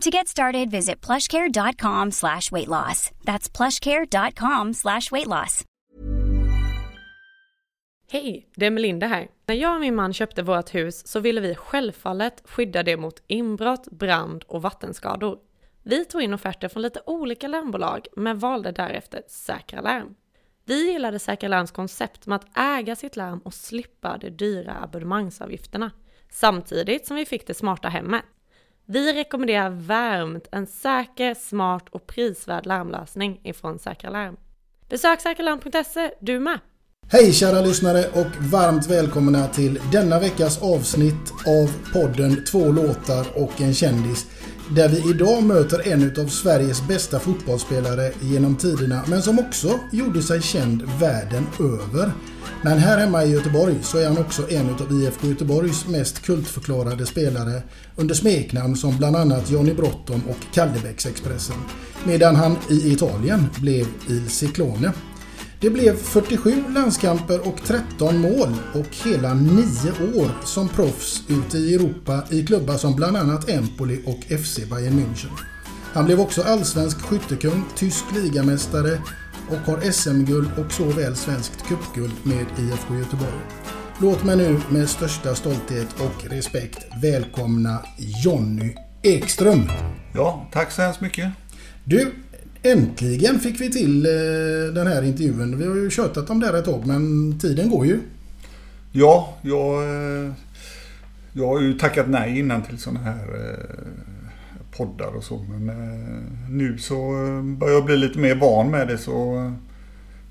To get started, visit plushcare.com slash weight loss. That's plushcare.com slash weight loss. Hej, det är Melinda här. När jag och min man köpte vårt hus så ville vi självfallet skydda det mot inbrott, brand och vattenskador. Vi tog in offerter från lite olika larmbolag men valde därefter Säkra Larm. Vi gillade Säkra Larms koncept med att äga sitt larm och slippa de dyra abonnemangsavgifterna. Samtidigt som vi fick det smarta hemmet. Vi rekommenderar varmt en säker, smart och prisvärd larmlösning ifrån Säkra Larm. Besök säkralarm.se du med! Hej kära lyssnare och varmt välkomna till denna veckas avsnitt av podden Två låtar och en kändis. Där vi idag möter en av Sveriges bästa fotbollsspelare genom tiderna men som också gjorde sig känd världen över. Men här hemma i Göteborg så är han också en av IFK Göteborgs mest kultförklarade spelare under smeknamn som bland annat Johnny Brottom och Kallebäcksexpressen. Medan han i Italien blev Il Ciclone. Det blev 47 landskamper och 13 mål och hela 9 år som proffs ute i Europa i klubbar som bland annat Empoli och FC Bayern München. Han blev också allsvensk skyttekung, tysk ligamästare och har SM-guld och såväl svenskt cupguld med IFK Göteborg. Låt mig nu med största stolthet och respekt välkomna Jonny Ekström. Ja, tack så hemskt mycket. Du, äntligen fick vi till eh, den här intervjun. Vi har ju tjötat om det här ett tag men tiden går ju. Ja, jag, eh, jag har ju tackat nej innan till sådana här eh, poddar och så. Men nu så börjar jag bli lite mer van med det så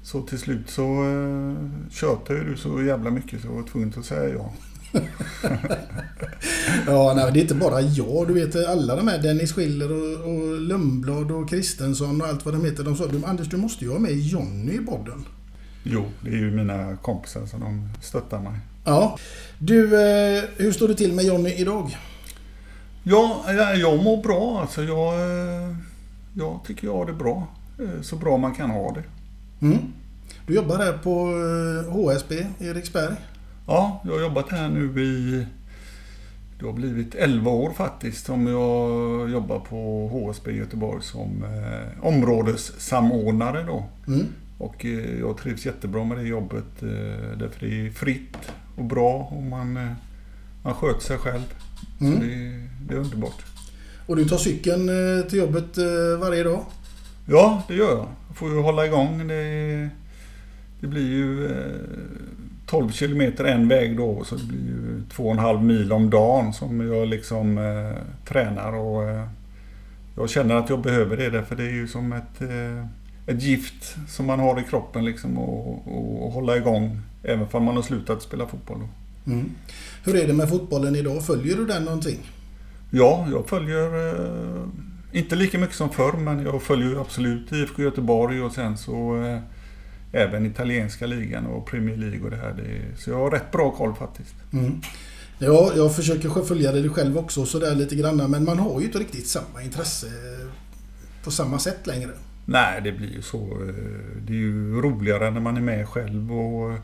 så till slut så tjötade du så jävla mycket så jag var tvungen att säga ja. ja, nej, det är inte bara jag. Du vet alla de här Dennis Schiller och, och Lundblad och Kristensson och allt vad de heter. De sa du, Anders du måste ju ha med Jonny i podden. Jo, det är ju mina kompisar som de stöttar mig. Ja. Du, eh, hur står det till med Jonny idag? Ja, jag mår bra. Alltså jag, eh, jag tycker jag har det bra. Eh, så bra man kan ha det. Mm. Du jobbar här på HSB Eriksberg. Ja, jag har jobbat här nu i... Det har blivit 11 år faktiskt som jag jobbar på HSB Göteborg som eh, områdessamordnare då. Mm. Och eh, jag trivs jättebra med det jobbet. Eh, därför det är fritt och bra och man, eh, man sköter sig själv. Mm. Så det, det, är underbart. Och du tar cykeln eh, till jobbet eh, varje dag? Ja, det gör jag. Jag får ju hålla igång. Det, det blir ju 12 kilometer en väg då så det blir ju två och en halv mil om dagen som jag liksom eh, tränar och eh, jag känner att jag behöver det därför det är ju som ett, eh, ett gift som man har i kroppen liksom och, och, och hålla igång även om man har slutat spela fotboll. Då. Mm. Hur är det med fotbollen idag? Följer du den någonting? Ja, jag följer eh, inte lika mycket som förr men jag följer absolut IFK Göteborg och sen så eh, även italienska ligan och Premier League och det här. Det, så jag har rätt bra koll faktiskt. Mm. Ja, jag försöker följa det själv också sådär lite grann men man har ju inte riktigt samma intresse på samma sätt längre. Nej, det blir ju så. Eh, det är ju roligare när man är med själv och eh,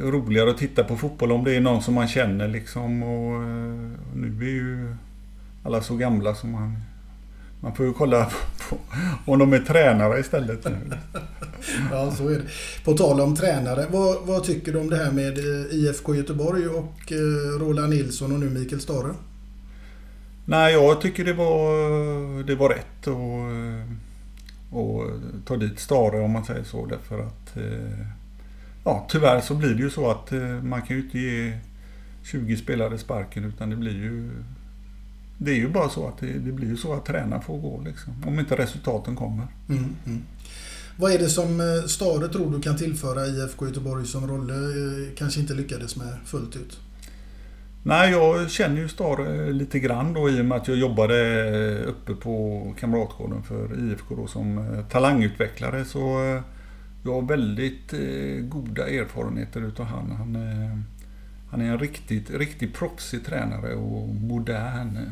roligare att titta på fotboll om det är någon som man känner liksom. Och eh, nu är ju alla så gamla som man man får ju kolla på om de är tränare istället. ja, så är det. På tal om tränare, vad, vad, tycker du om det här med IFK Göteborg och Roland Nilsson och nu Mikael Stare? Nej, jag tycker det var, det var rätt att och ta dit Stare om man säger så. Därför att eh, ja, tyvärr så blir det ju så att eh, man kan ju inte ge 20 spelare sparken utan det blir ju det är ju bara så att det, det blir ju så att tränaren får gå liksom, om inte resultaten kommer. Mm, mm. Vad är det som eh, Stare tror du kan tillföra IFK Göteborg som Rolle kanske inte lyckades med fullt ut? Nej, jag känner ju Stare lite grann då i och med att jag jobbade uppe på Kamratgården för IFK då som eh, talangutvecklare. Så eh, jag har väldigt eh, goda erfarenheter utav han. Han, han är en riktigt, riktigt proffsig tränare och modern.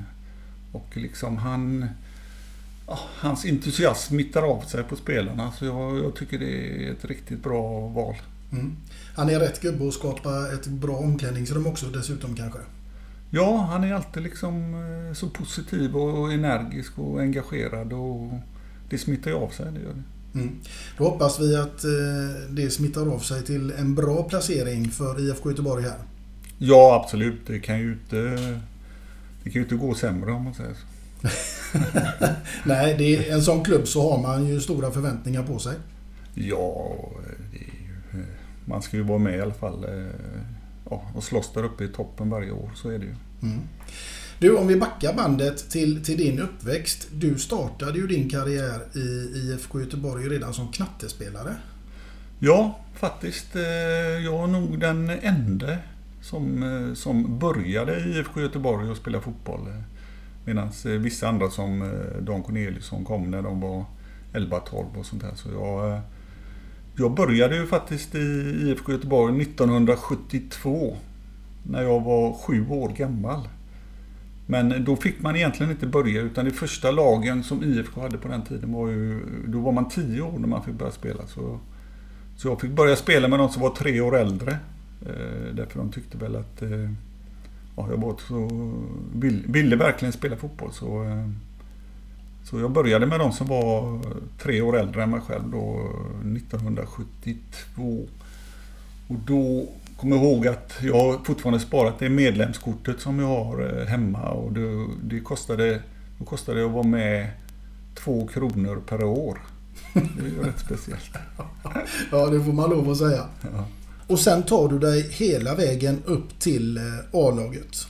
Och liksom han... hans entusiasm smittar av sig på spelarna så jag, jag tycker det är ett riktigt bra val. Mm. Han är rätt gubbe att skapa ett bra omklädningsrum också dessutom kanske? Ja, han är alltid liksom eh, så positiv och energisk och engagerad och det smittar ju av sig. Det gör det. Mm. Då hoppas vi att eh, det smittar av sig till en bra placering för IFK Göteborg här. Ja, absolut. Det kan ju inte, det kan ju inte gå sämre om man säger så. Nej, det är, en sån klubb så har man ju stora förväntningar på sig. Ja, man ska ju vara med i alla fall eh, ja, och slåss där uppe i toppen varje år. Så är det ju. Mm. Du, om vi backar bandet till, till din uppväxt. Du startade ju din karriär i IFK Göteborg redan som knattespelare. Ja, faktiskt. Eh, jag är nog den enda som, eh, som började i IFK Göteborg och spela fotboll. Medan eh, vissa andra som Dan Corneliusson kom när de var 11-12 och sånt där. Så jag jag började ju faktiskt i IFK Göteborg 1972. När jag var sju år gammal. Men då fick man egentligen inte börja utan de första lagen som IFK hade på den tiden var ju... Då var man tio år när man fick börja spela. Så, så jag fick börja spela med de som var tre år äldre. Eh, därför de tyckte väl att... Eh, ja, jag var så... Vill, ville verkligen spela fotboll så... Eh, så jag började med de som var tre år äldre än mig själv då eh, 1972. Och då kommer ihåg att jag har fortfarande sparat det medlemskortet som jag har eh, hemma och det, det kostade, då kostade det att vara med två kronor per år. Det är ju rätt speciellt. ja, det får man lov att säga. Ja. Och sen tar du dig hela vägen upp till eh, A-laget.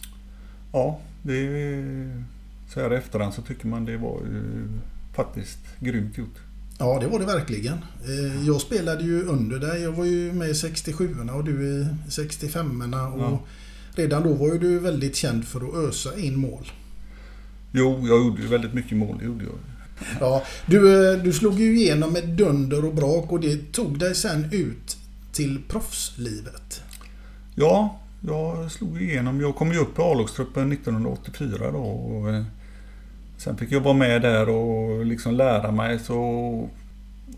Ja, det är så här i efterhand så tycker man det var ju faktiskt grymt gjort. Ja, det var det verkligen. Eh, jag spelade ju under dig. Jag var ju med i 67 och du i 65 och ja. Redan då var ju du väldigt känd för att ösa in mål. Jo, jag gjorde ju väldigt mycket mål. Det gjorde jag. Ja, du, eh, du slog ju igenom med dunder och brak och det tog dig sen ut till proffslivet. Ja, jag slog igenom. Jag kom ju upp i A-lagstruppen 1984 då. Och eh, Sen fick jag vara med där och liksom lära mig. Så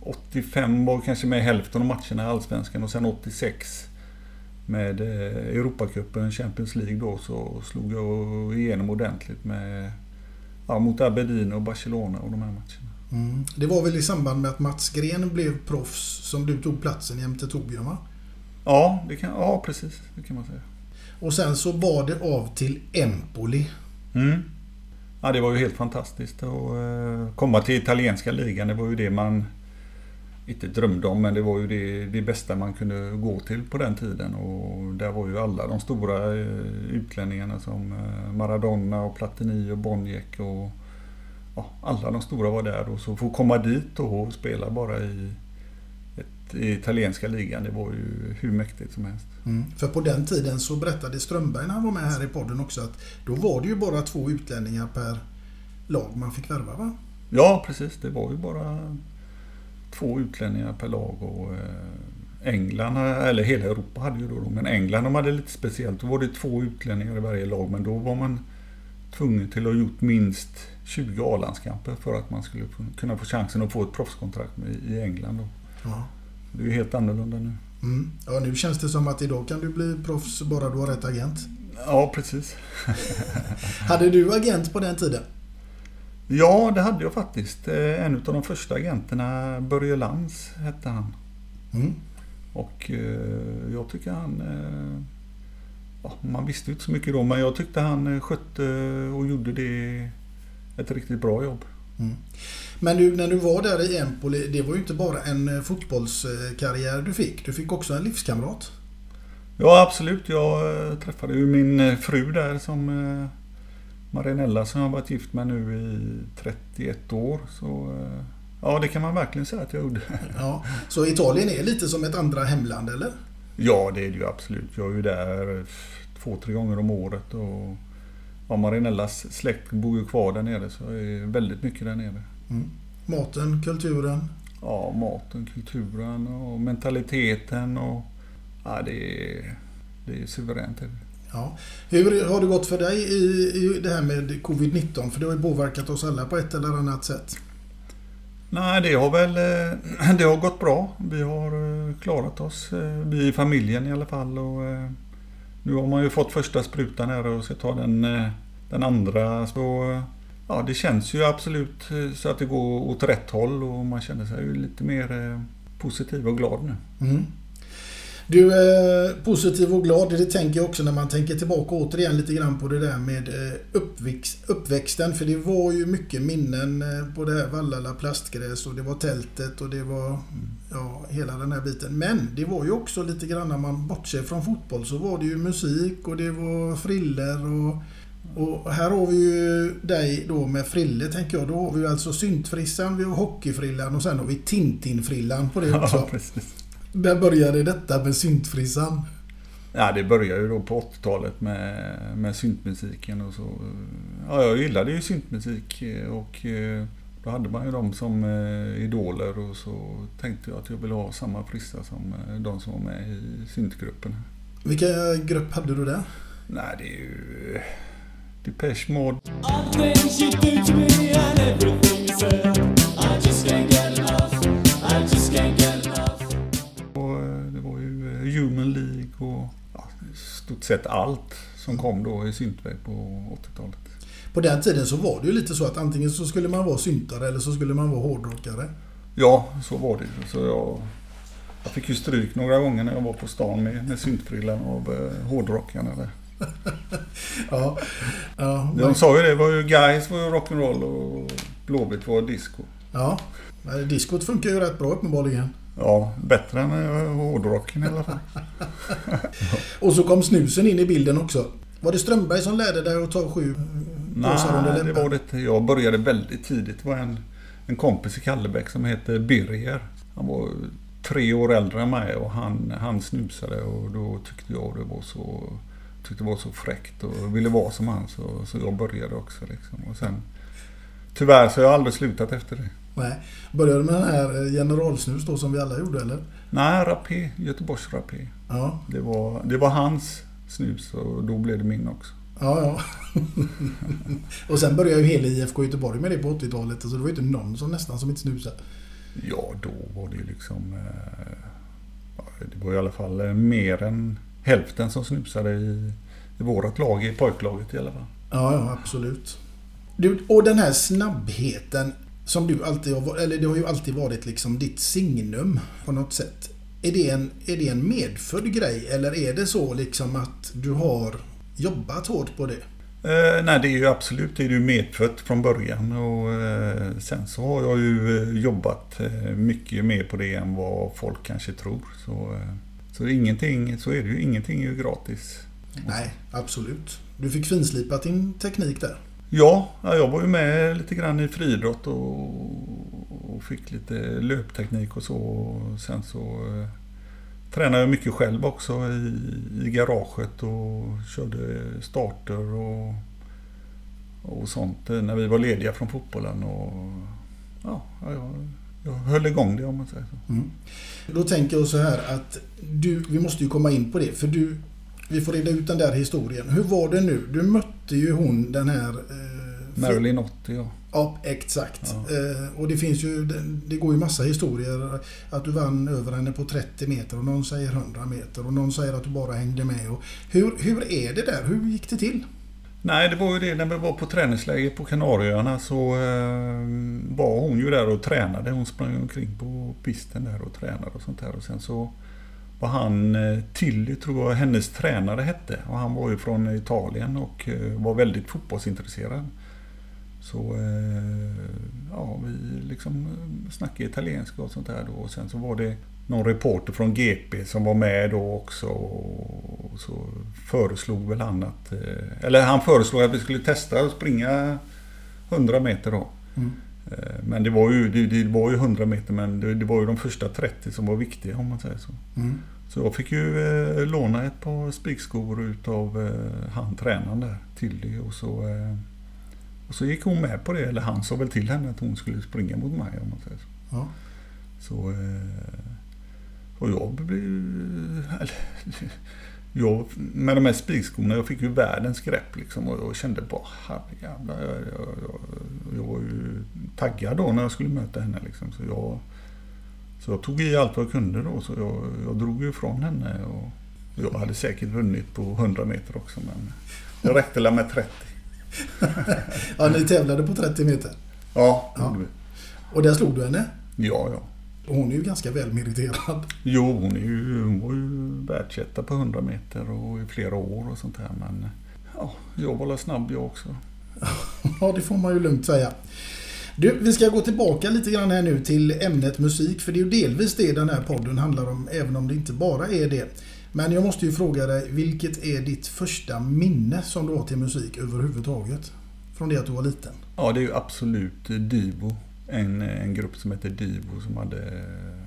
85 var kanske med hälften av matcherna i Allsvenskan och sen 86 med eh, Europacupen, Champions League då, så slog jag igenom ordentligt med, ja, mot Aberdeen och Barcelona och de här matcherna. Mm. Det var väl i samband med att Mats Gren blev proffs som du tog platsen jämte Torbjörn va? Ja, det kan, ja, precis. Det kan man säga. Och sen så bar det av till Empoli. Mm. Ja, det var ju helt fantastiskt att eh, komma till italienska ligan. Det var ju det man inte drömde om, men det var ju det, det bästa man kunde gå till på den tiden. Och där var ju alla de stora eh, utlänningarna som eh, Maradona och Platini och Boniek och ja, alla de stora var där. Och så få komma dit och spela bara i i italienska ligan. Det var ju hur mäktigt som helst. Mm. För på den tiden så berättade Strömberg när han var med här i podden också att då var det ju bara två utlänningar per lag man fick värva va? Ja precis, det var ju bara två utlänningar per lag och eh, England, eller hela Europa hade ju då, men England de hade lite speciellt. Då var det två utlänningar i varje lag men då var man tvungen till att ha gjort minst 20 A-landskamper för att man skulle kunna få chansen att få ett proffskontrakt i England. Då. Ja. Det är ju helt annorlunda nu. Mm. Ja, nu känns det som att idag kan du bli proffs bara du har rätt agent. Ja, precis. hade du agent på den tiden? Ja, det hade jag faktiskt. Eh, en av de första agenterna, Börje Lantz, hette han. Mm. Och eh, jag tycker han... Eh, ja, man visste inte så mycket då, men jag tyckte han skötte och gjorde det ett riktigt bra jobb. Mm. Men du, när du var där i Empoli, det var ju inte bara en fotbollskarriär du fick. Du fick också en livskamrat. Ja, absolut. Jag träffade ju min fru där som Marinella som jag har varit gift med nu i 31 år. Så eh, ja, det kan man verkligen säga att jag gjorde. Ja, så Italien är lite som ett andra hemland eller? Ja, det är det ju absolut. Jag är ju där två, tre gånger om året. Och ja, Marinellas släkt bor ju kvar där nere så jag är väldigt mycket där nere. Mm. Maten, kulturen? Ja, maten, kulturen och mentaliteten och ja, det är, det är suveränt. Ja. Hur har det gått för dig i, i det här med covid-19? För det har ju påverkat oss alla på ett eller annat sätt. Nej, det har väl eh, det har gått bra. Vi har eh, klarat oss. Eh, vi i familjen i alla fall. Och nu har man ju fått första sprutan här och ska ta den, eh, den andra. Så ja, det känns ju absolut eh, så att det går åt rätt håll och man känner sig ju lite mer eh, positiv och glad nu. Mm. Du är eh, positiv och glad. Det tänker jag också när man tänker tillbaka återigen lite grann på det där med eh, uppväxt, uppväxten. För det var ju mycket minnen eh, på det här Vallala plastgräs och det var tältet och det var ja, hela den här biten. Men det var ju också lite grann när man bortser från fotboll så var det ju musik och det var friller och och här har vi ju dig då med frille tänker jag. Då har vi alltså syntfrissan, vi har hockeyfrillan och sen har vi Tintinfrillan på det också. Ja, precis. När började detta med syntfrissan? Ja, det började ju då på 80-talet med, med syntmusiken och så. Ja, jag gillade ju syntmusik och eh, då hade man ju dem som eh, idoler och så tänkte jag att jag ville ha samma frissa som eh, de som var med i syntgruppen. Vilka grupp hade du där? Nej, det är ju Depeche Mode. Stort sett allt som kom då i syntväg på 80-talet. På den tiden så var det ju lite så att antingen så skulle man vara syntare eller så skulle man vara hårdrockare. Ja, så var det. Så jag, jag fick ju stryk några gånger när jag var på stan med, med syntfrillan av eh, hårdrockarna. ja, ja, men... De sa ju det, var ju guys var ju rock'n'roll och Blåvitt var disco. Ja, diskot funkar ju rätt bra uppenbarligen. Ja, bättre än eh, hårdrocken i alla fall. och så kom snusen in i bilden också. Var det Strömberg som lärde dig att ta sju läppen? det var det inte. Jag började väldigt tidigt. Det var en, en kompis i Kallebäck som hette Birger. Han var tre år äldre än mig och han, han snusade och då tyckte jag det var så, tyckte det var så fräckt och ville vara som han så, så jag började också. Liksom. Och sen, tyvärr så har jag aldrig slutat efter det. Nej. Började du med den här eh, generalsnus då som vi alla gjorde eller? Nej, rapé. Göteborgs rapé. Ja. Det, var, det var hans snus och då blev det min också. Ja, ja. och sen började ju hela IFK Göteborg med det på 80-talet. Så det var ju inte någon som nästan som inte snusade. Ja, då var det ju liksom... Eh, det var i alla fall eh, mer än hälften som snusade i, i vårat lag, i pojklaget i alla fall. Ja, ja absolut. Du, och den här snabbheten som du alltid har eller det har ju alltid varit liksom ditt signum på något sätt. Är det en, är det en medfödd grej eller är det så liksom att du har jobbat hårt på det? Eh, nej, det är ju absolut det är ju medfött från början och eh, sen så har jag ju eh, jobbat eh, mycket mer på det än vad folk kanske tror. Så, eh, så, ingenting, så är det ju, ingenting är ju gratis. Nej, absolut. Du fick finslipa din teknik där. Ja, jag var ju med lite grann i friidrott och, och fick lite löpteknik och så. Sen så eh, tränade jag mycket själv också i, i garaget och körde starter och, och sånt eh, när vi var lediga från fotbollen. Och, ja, jag, jag höll igång det om man säger så. Mm. Då tänker jag så här att du, vi måste ju komma in på det för du, vi får reda ut den där historien. Hur var det nu? Du mötte ju hon den här... Eh, Marilyn 80 ja. Ja, exakt. Ja. Eh, och det finns ju, det, det, går ju massa historier. Att du vann över henne på 30 meter och någon säger 100 meter och någon säger att du bara hängde med. Och hur, hur är det där? Hur gick det till? Nej, det var ju det när vi var på träningsläger på Kanarieöarna så eh, var hon ju där och tränade. Hon sprang omkring på pisten där och tränade och sånt där. Och sen så vad han, eh, Tilly tror jag hennes tränare hette. Och han var ju från Italien och eh, var väldigt fotbollsintresserad. Så eh, ja, vi liksom snackade italienska och sånt där då. Och sen så var det någon reporter från GP som var med då också. Och så föreslog väl han att... Eller han föreslog att vi skulle testa att springa 100 meter då. Mm. Eh, men det var, ju, det, det, var ju 100 meter men det, det, var ju de första 30 som var viktiga om man säger så. Mm. Så jag fick ju eh, låna ett par spikskor utav eh, han tränaren där, Tilly. Och så, eh, och så gick hon med på det, eller han sa väl till henne att hon skulle springa mot mig om man säger så. Ja. Så... Eh, och jag blev... Jag, med de här spikskorna, jag fick ju världens grepp liksom och jag kände bara herrejävlar. Jag, jag, jag, jag var ju taggad då när jag skulle möta henne liksom. Så jag, så jag tog i allt vad jag kunde då. Så jag, jag drog ju ifrån henne. Och jag hade säkert vunnit på 100 meter också men jag räckte la med 30. ja, ni tävlade på 30 meter? Ja, det ja. Och där slog du henne? Ja, ja. Hon är ju ganska välmeriterad. Jo, hon, är ju, hon var ju världsetta på 100 meter och i flera år och sånt här. Men ja, jag var snabb jag också. ja, det får man ju lugnt säga. Du, vi ska gå tillbaka lite grann här nu till ämnet musik. För det är ju delvis det den här podden handlar om, även om det inte bara är det. Men jag måste ju fråga dig, vilket är ditt första minne som du har till musik överhuvudtaget? Från det att du var liten. Ja, det är ju absolut Divo en, en grupp som heter Divo som hade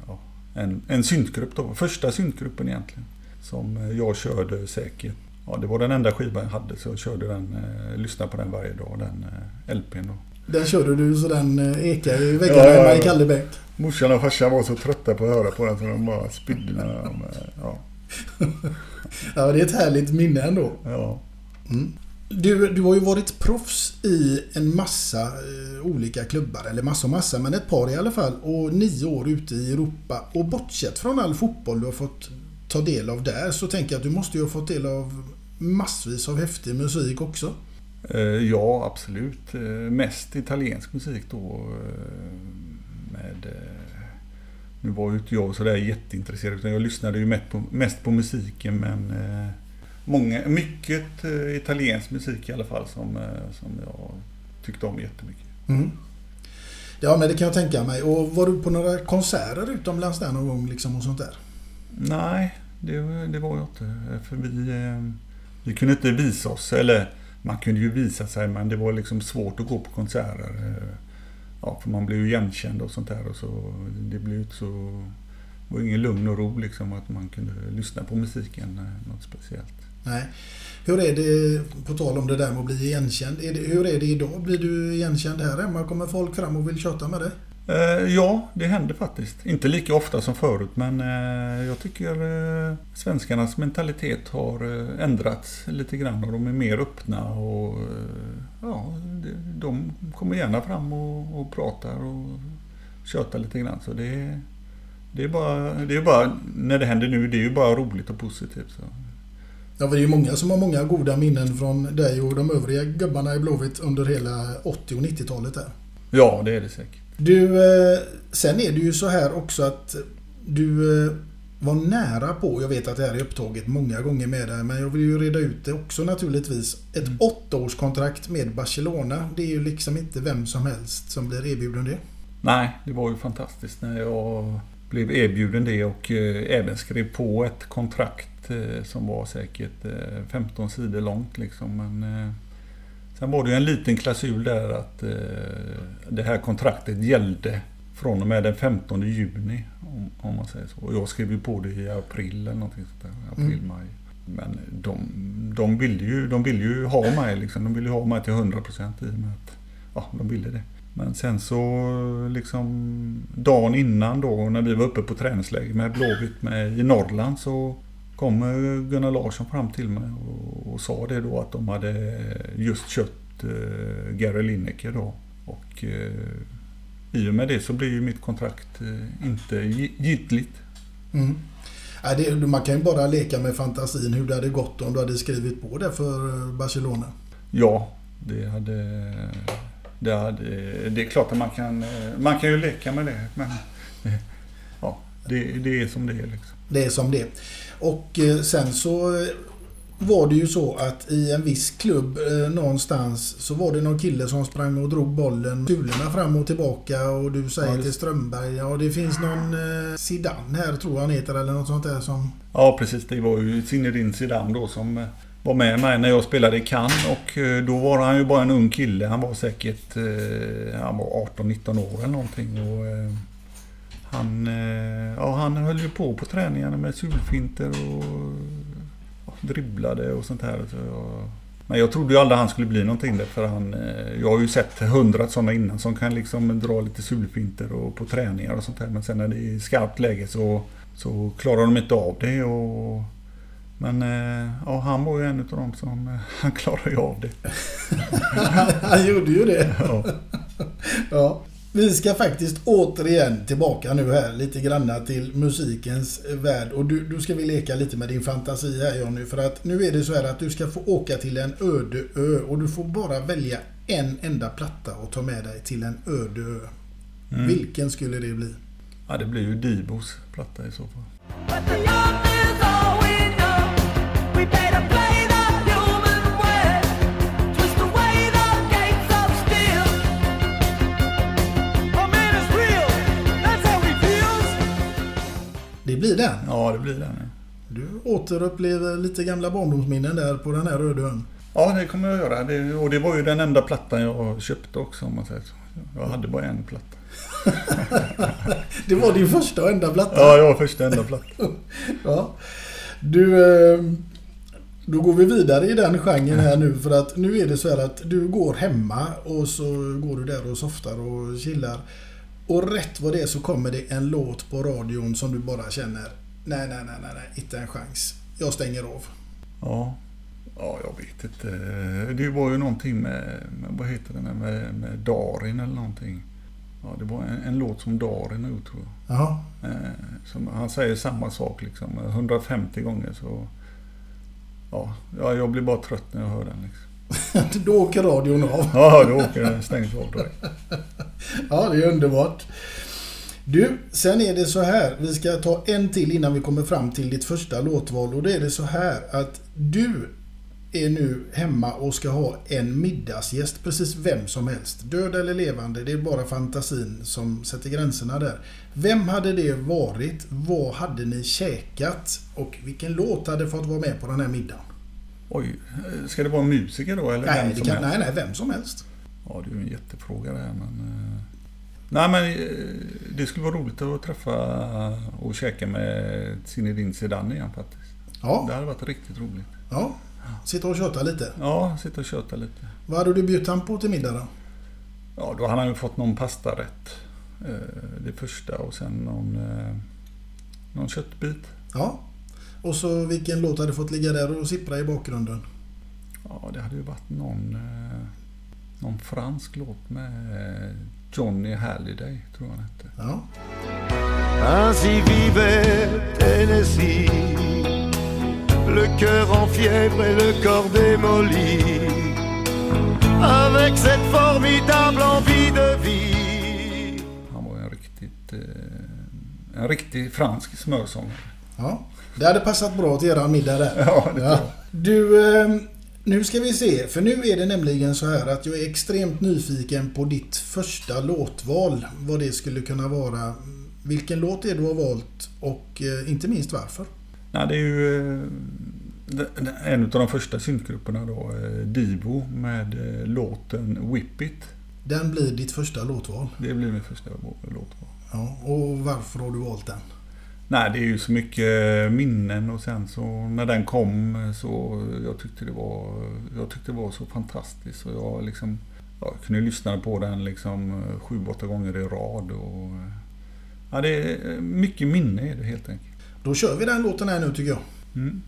ja, en, en syntgrupp då. Första syntgruppen egentligen. Som jag körde säkert. Ja, det var den enda skivan jag hade så jag körde den, eh, lyssnade på den varje dag, den eh, LPn då. Den körde du så den eh, ekade i väggarna ja, hemma i Kallebäck? Morsan och farsan var så trötta på att höra på den så de bara spydde när de, ja. ja, det är ett härligt minne ändå. Ja. Mm. Du, du har ju varit proffs i en massa eh, olika klubbar, eller massa och massa, men ett par i alla fall. Och nio år ute i Europa. Och bortsett från all fotboll du har fått ta del av där så tänker jag att du måste ju ha fått del av massvis av häftig musik också. Eh, ja, absolut. Eh, mest italiensk musik då. Med, nu var ju inte jag sådär jätteintresserad utan jag lyssnade ju mest på, mest på musiken men många, mycket eh, italiensk musik i alla fall som, eh, som jag tyckte om jättemycket. Mm. Ja men det kan jag tänka mig. Och var du på några konserter utomlands där någon gång liksom och sånt där? Nej, det, det var jag inte. För vi, eh, vi kunde inte visa oss. Eller man kunde ju visa sig men det var liksom svårt att gå på konserter. Ja, för man blev ju igenkänd och sånt där. Och så, det blev inte så... Det var ingen lugn och ro liksom att man kunde lyssna på musiken något speciellt. Nej. Hur är det, på tal om det där med att bli igenkänd, är det, hur är det idag? Blir du igenkänd här hemma? Kommer folk fram och vill köta med dig? Eh, ja, det händer faktiskt. Inte lika ofta som förut men eh, jag tycker eh, svenskarnas mentalitet har eh, ändrats lite grann och de är mer öppna och eh, ja, de kommer gärna fram och, och pratar och tjötar lite grann. Så det, det, är bara, det är bara, när det händer nu, det är ju bara roligt och positivt. Så. Ja, det är ju många som har många goda minnen från dig och de övriga gubbarna i Blåvitt under hela 80 och 90-talet där. Ja, det är det säkert. Du, eh, sen är det ju så här också att du eh, var nära på, jag vet att det här är upptaget många gånger med dig, men jag vill ju reda ut det också naturligtvis. Ett mm. åttaårskontrakt med Barcelona, det är ju liksom inte vem som helst som blir erbjuden det. Nej, det var ju fantastiskt när jag blev erbjuden det och eh, även skrev på ett kontrakt Eh, som var säkert 15 eh, sidor långt. Liksom. Men, eh, sen var det ju en liten klausul där att det här kontraktet gällde från och med den 15 juni. Om, om man säger så. Och jag skrev ju på det i april eller någonting sånt där. April, Mm. maj. Men de, de, ville ju, de ville ju ha mig liksom. De ville ju ha mig till 100 procent i och med att ja, de ville det. Men sen så liksom dagen innan då när vi var uppe på träningsläger med Blåvitt med, i Norrland så kom Gunnar Larsson fram till mig och, och sa det då att de hade just köpt eh, Gary Lineker då. Och eh, i och med det så blir ju mitt kontrakt eh, inte gi- giltigt. Mm. Ja, det, man kan ju bara leka med fantasin hur det hade gått om du hade skrivit på det för eh, Barcelona. Ja, det hade... Det, hade, det är klart att man kan, eh, man kan ju leka med det. Men eh, ja, det, det är som det är liksom. Det är som det är. Och eh, sen så eh, var det ju så att i en viss klubb eh, någonstans så var det någon kille som sprang och drog bollen kulorna fram och tillbaka och du säger Ja, just- till Strömberg ja det finns någon eh, Zidane här tror jag han heter eller något sånt där som... Ja, precis. Det var ju Zinedine Zidane då som eh, var med mig när jag spelade i Cannes och eh, då var han ju bara en ung kille. Han var säkert eh, han var 18-19 år eller någonting. Och, han, eh, ja, han höll ju på på träningarna med sulfinter och ja, dribblade och sånt här. Så jag, men jag trodde ju aldrig han skulle bli någonting där för han, eh, jag har ju sett hundra sådana innan som kan liksom dra lite sulfinter och på träningar och sånt där. Men sen när det är skarpt läge så, så klarar de inte av det. Och, men eh, ja, han var ju en av dem som, han klarade ju av det. han gjorde ju det. Ja. Ja. Vi ska faktiskt återigen tillbaka nu här lite granna till musikens värld. Och du, du ska vi leka lite med din fantasi här Jonny. För att nu är det så här att du ska få åka till en öde ö. Och du får bara välja en enda platta och ta med dig till en öde ö. Mm. Vilken skulle det bli? ja, det blir ju Dibos platta i så fall. Det blir den. Ja, det blir den. ja. Du återupplever lite gamla barndomsminnen där på den här öde ön. Ja, det kommer jag göra. Det, och det var ju den enda plattan jag köpte också om man säger så. Jag hade bara en platta. Det var din första och enda platta. Ja, jag var första enda platta. Ja. Du, eh, då går vi vidare i den genren här nu för att nu är det så här att du går hemma och så går du där och softar och chillar. Och rätt vad det är så kommer det en låt på radion som du bara känner Nej, nej, nej, nej, nej, inte en chans. Jag stänger av. Ja. Ja, jag vet inte. Det var ju någonting med, med vad heter den, med, med Darin eller någonting. Ja, det var en, en låt som Darin har gjort tror jag. Jaha. Eh, som, han säger samma sak liksom 150 gånger så... Ja, ja, jag blir bara trött när jag hör den liksom. Då åker radion av. Ja, då åker den stängs av direkt. Ja, det är underbart. Du, sen är det så här. Vi ska ta en till innan vi kommer fram till ditt första låtval. Och då är det så här att du är nu hemma och ska ha en middagsgäst. Precis vem som helst. Död eller levande. Det är bara fantasin som sätter gränserna där. Vem hade det varit? Vad hade ni käkat? Och vilken låt hade fått vara med på den här middagen? Oj, ska det vara en musiker då eller Nej, vem det som kan, helst? nej, nej, vem som helst. Ja, det är ju en jättefråga det här men... eh, Nej men eh, det skulle vara roligt att träffa och käka med Zinedine Zidane igen faktiskt. Det Ja, hade varit riktigt roligt. ja. Sitta och köta lite. Ja, sitta och köta lite. Vad hade du bjudit han på till middag då? Ja, då hade han ju fått någon pastarätt. eh, Det första och sen någon, någon köttbit. Ja. Och så vilken låt hade fått ligga där och sippra i bakgrunden? Ja, det hade ju varit någon, eh, någon fransk låt med eh, Johnny Halliday, tror jag han hette. Ja. Ainsi vivait Tennessee, le cœur en fièvre et le corps démoli, avec cette formidable envie de vie. Han var en riktigt, eh, en riktig fransk smörsångare. ja. Det hade passat bra till eran middag där. Ja, det jag. Du, eh, nu ska vi se. För nu är det nämligen så här att jag är extremt nyfiken på ditt första låtval. Vad det skulle kunna vara. Vilken låt är du har valt och eh, inte minst varför? Nej, det är ju eh, en av de första syntgrupperna då, eh, Divo med låten Whip It. Den blir ditt första låtval. Det blir min första låt. Ja, och varför har du valt den? Nej, det är ju så mycket minnen och sen så när den kom så jag tyckte det var, jag tyckte det var så fantastiskt. Och jag liksom, jag kunde lyssna på den liksom sju, åtta gånger i rad. Och, ja, det är mycket minne är det helt enkelt. Då kör vi den låten här nu tycker jag. Mm.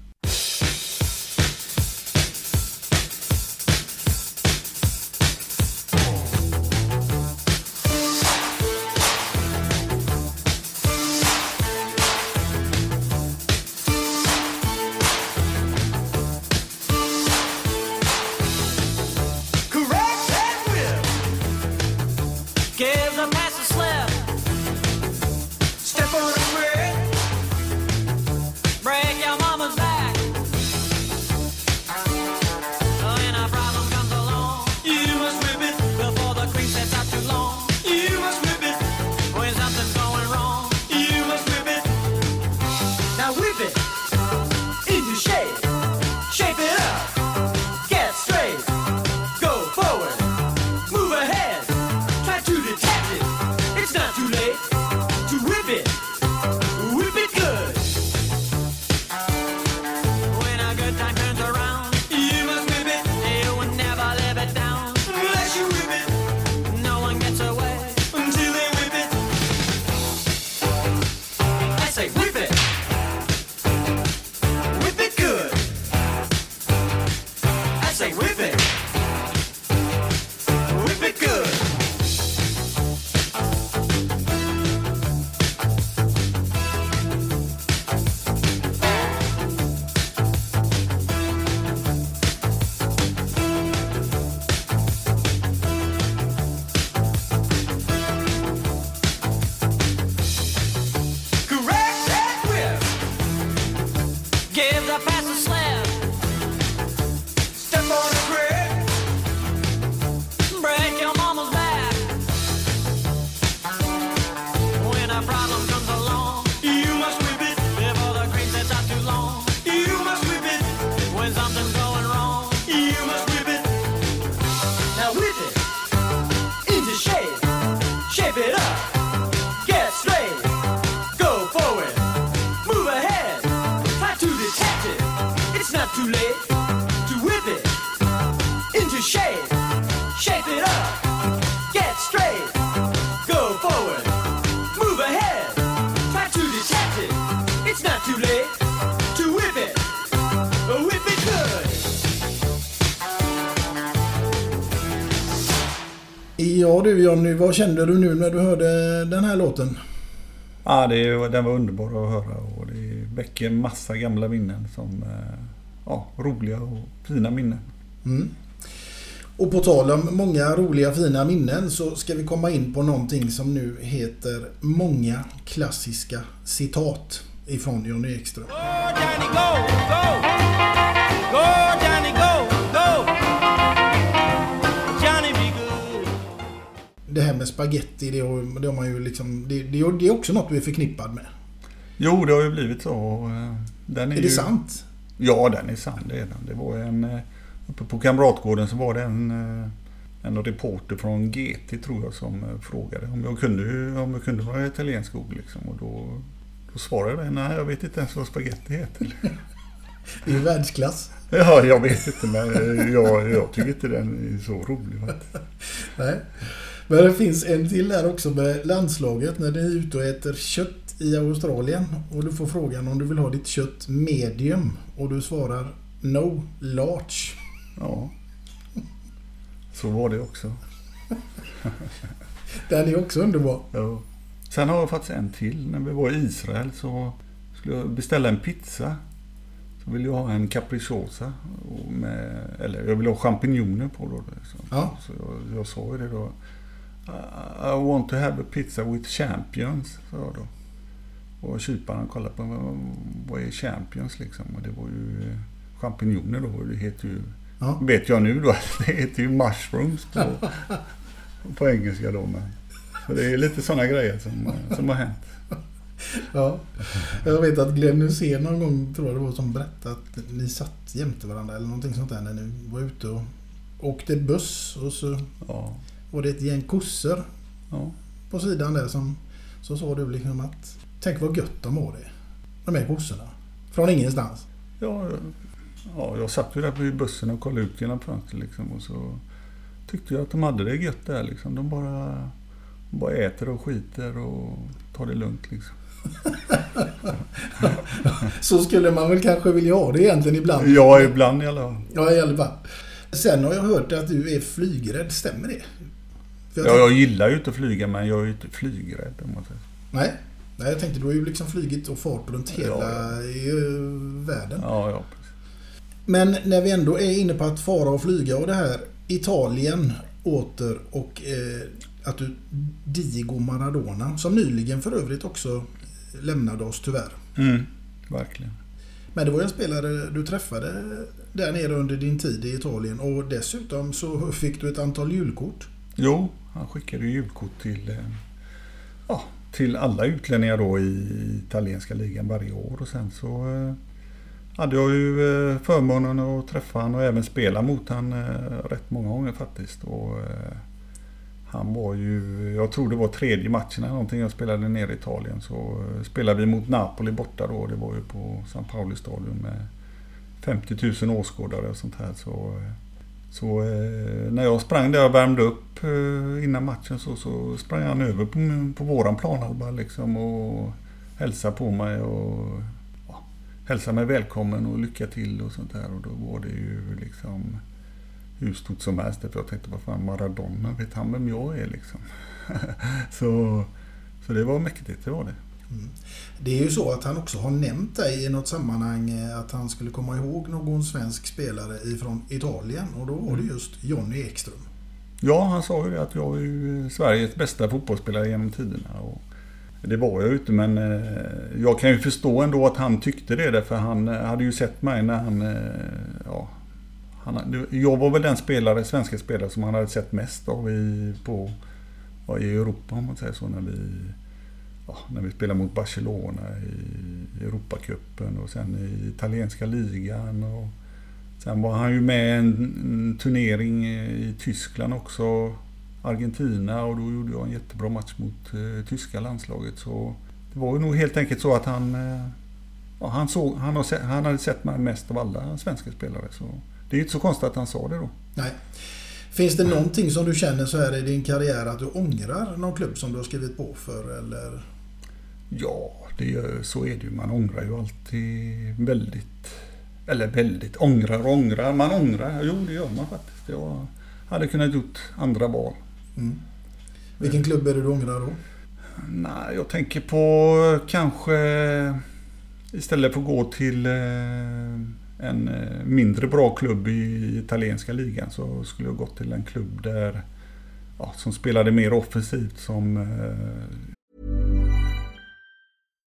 Ja du Jonny, vad kände du nu när du hörde den här låten? Ja, det, är- den var underbar att höra och det väcker en massa gamla minnen som eh, ja, roliga och fina minnen. Mm. Och på tal om många roliga fina minnen så ska vi komma in på någonting som nu heter Många klassiska citat ifrån Johnny Ekström. Johnny, go, go. Go, Det här med spaghetti, det har, det har man ju liksom... Det, det, det är också något du är förknippad med. Jo, det har ju blivit så. eh, Den är, Är ju, det sant? Ja, den är sann. Det är den. Det var en... eh, Uppe på Kamratgården så var det en, eh, en reporter från GT tror jag som frågade om jag kunde, om jag kunde några italienska ord. Liksom. Och då, då svarade jag nej, jag vet inte ens vad spaghetti heter. Det är ju världsklass. Ja, jag vet inte men jag, jag tycker inte den är så rolig. Nej. Men det finns en till där också med landslaget när ni är ute och äter kött i Australien. Och du får frågan om du vill ha ditt kött medium. Och du svarar No large. Ja. Så var det också. Den är också underbar. Ja. Sen har jag faktiskt en till. När vi var i Israel så skulle jag beställa en pizza. Så ville jag ha en capricciosa. Med, eller jag ville ha champinjoner på då. Liksom. Ja. Så jag, jag sa ju det då. I want to have a pizza with champions, sa jag då. Och kyparen kollade på vad, vad är champions liksom. Och det var ju champinjoner då. Det heter ju, Ja. vet jag nu då, det heter ju mushrooms på, på engelska då. Men, så det är lite sådana grejer som, som har hänt. Ja. Jag vet att Glenn Hysén någon gång, tror jag det var, som berättade att ni satt jämte varandra eller någonting sånt där när ni var ute och åkte buss och så Ja. Var det ett gäng kossor Ja. på sidan där som så sa du liksom att tänk vad gött de har det. De här kossorna. Från ingenstans. Ja, ja, jag satt ju där på bussen och kollade ut genom fönstret liksom och så tyckte jag att de hade det gött där liksom. De bara, bara äter och skiter och tar det lugnt liksom. Så skulle man väl kanske vilja ha det egentligen ibland. Ja, ibland i alla fall. Ja, i alla fall. Sen har jag hört att du är flygrädd. Stämmer det? För Ja, jag gillar ju inte att flyga men jag är ju inte flygrädd om man säger. Nej. Nej, jag tänkte du har ju liksom flugit och fart runt hela Ja, i, uh, världen. Ja, ja. Men när vi ändå är inne på att fara och flyga och det här. Italien åter och eh, att du Diego Maradona som nyligen för övrigt också lämnade oss tyvärr. Mm, verkligen. Men det var ju en spelare du träffade där nere under din tid i Italien och dessutom så fick du ett antal julkort. Jo, han skickade julkort till, eh, ja, till alla utlänningar då i italienska ligan varje år. Och sen så eh, hade jag ju eh, förmånen att träffa honom och även spela mot honom rätt många gånger faktiskt. Och, han var ju, jag tror det var tredje matchen eller någonting jag spelade nere i Italien. Så spelade vi mot Napoli borta då. Det var ju på San Pauli stadion med 50 000 åskådare och sånt här. Så, så eh, när jag sprang där och värmde upp eh, innan matchen så, så sprang han över på, på våran planhalva liksom och hälsade på mig och ja, hälsade mig välkommen och lycka till och sånt där. Och då var det ju liksom hur stort som helst. För jag tänkte, vad fan Maradona, vet han vem jag är liksom? så, så det var mäktigt, det var det. Det är ju så att han också har nämnt dig i något sammanhang eh, att han skulle komma ihåg någon svensk spelare ifrån Italien och då var det just Jonny Ekström. Ja, han sa ju det att jag är ju Sveriges bästa fotbollsspelare genom tiderna. Och det var jag ju inte, men eh, jag kan ju förstå ändå att han tyckte det. Därför han eh, hade ju sett mig när han... Ja, han jag var väl den spelare, svenska spelare som han hade sett mest av i, på, i Europa om man säger så. När vi, ja, när vi spelade mot Barcelona i Europacupen och sen i italienska ligan. Och, Sen var han ju med i en, en turnering i Tyskland också. Argentina och då gjorde jag en jättebra match mot eh, tyska landslaget. Så det var ju nog helt enkelt så att han, eh, ja, han, såg, han, har, se- han hade sett mig mest av alla svenska spelare. Så det är inte så konstigt att han sa det då. Nej. Finns det någonting som du känner så här i din karriär att du ångrar någon klubb som du har skrivit på för eller? Ja, det, så är det ju. Man ångrar ju alltid väldigt. Eller väldigt. Ångrar och ångrar. Man ångrar. Jo, det gör man faktiskt. Jag hade kunnat gjort andra val. Vilken klubb är det du ångrar då? Nej, jag tänker på kanske istället för att gå till eh, en eh, mindre bra klubb i italienska ligan så skulle jag gått till en klubb där ja, som spelade mer offensivt som eh,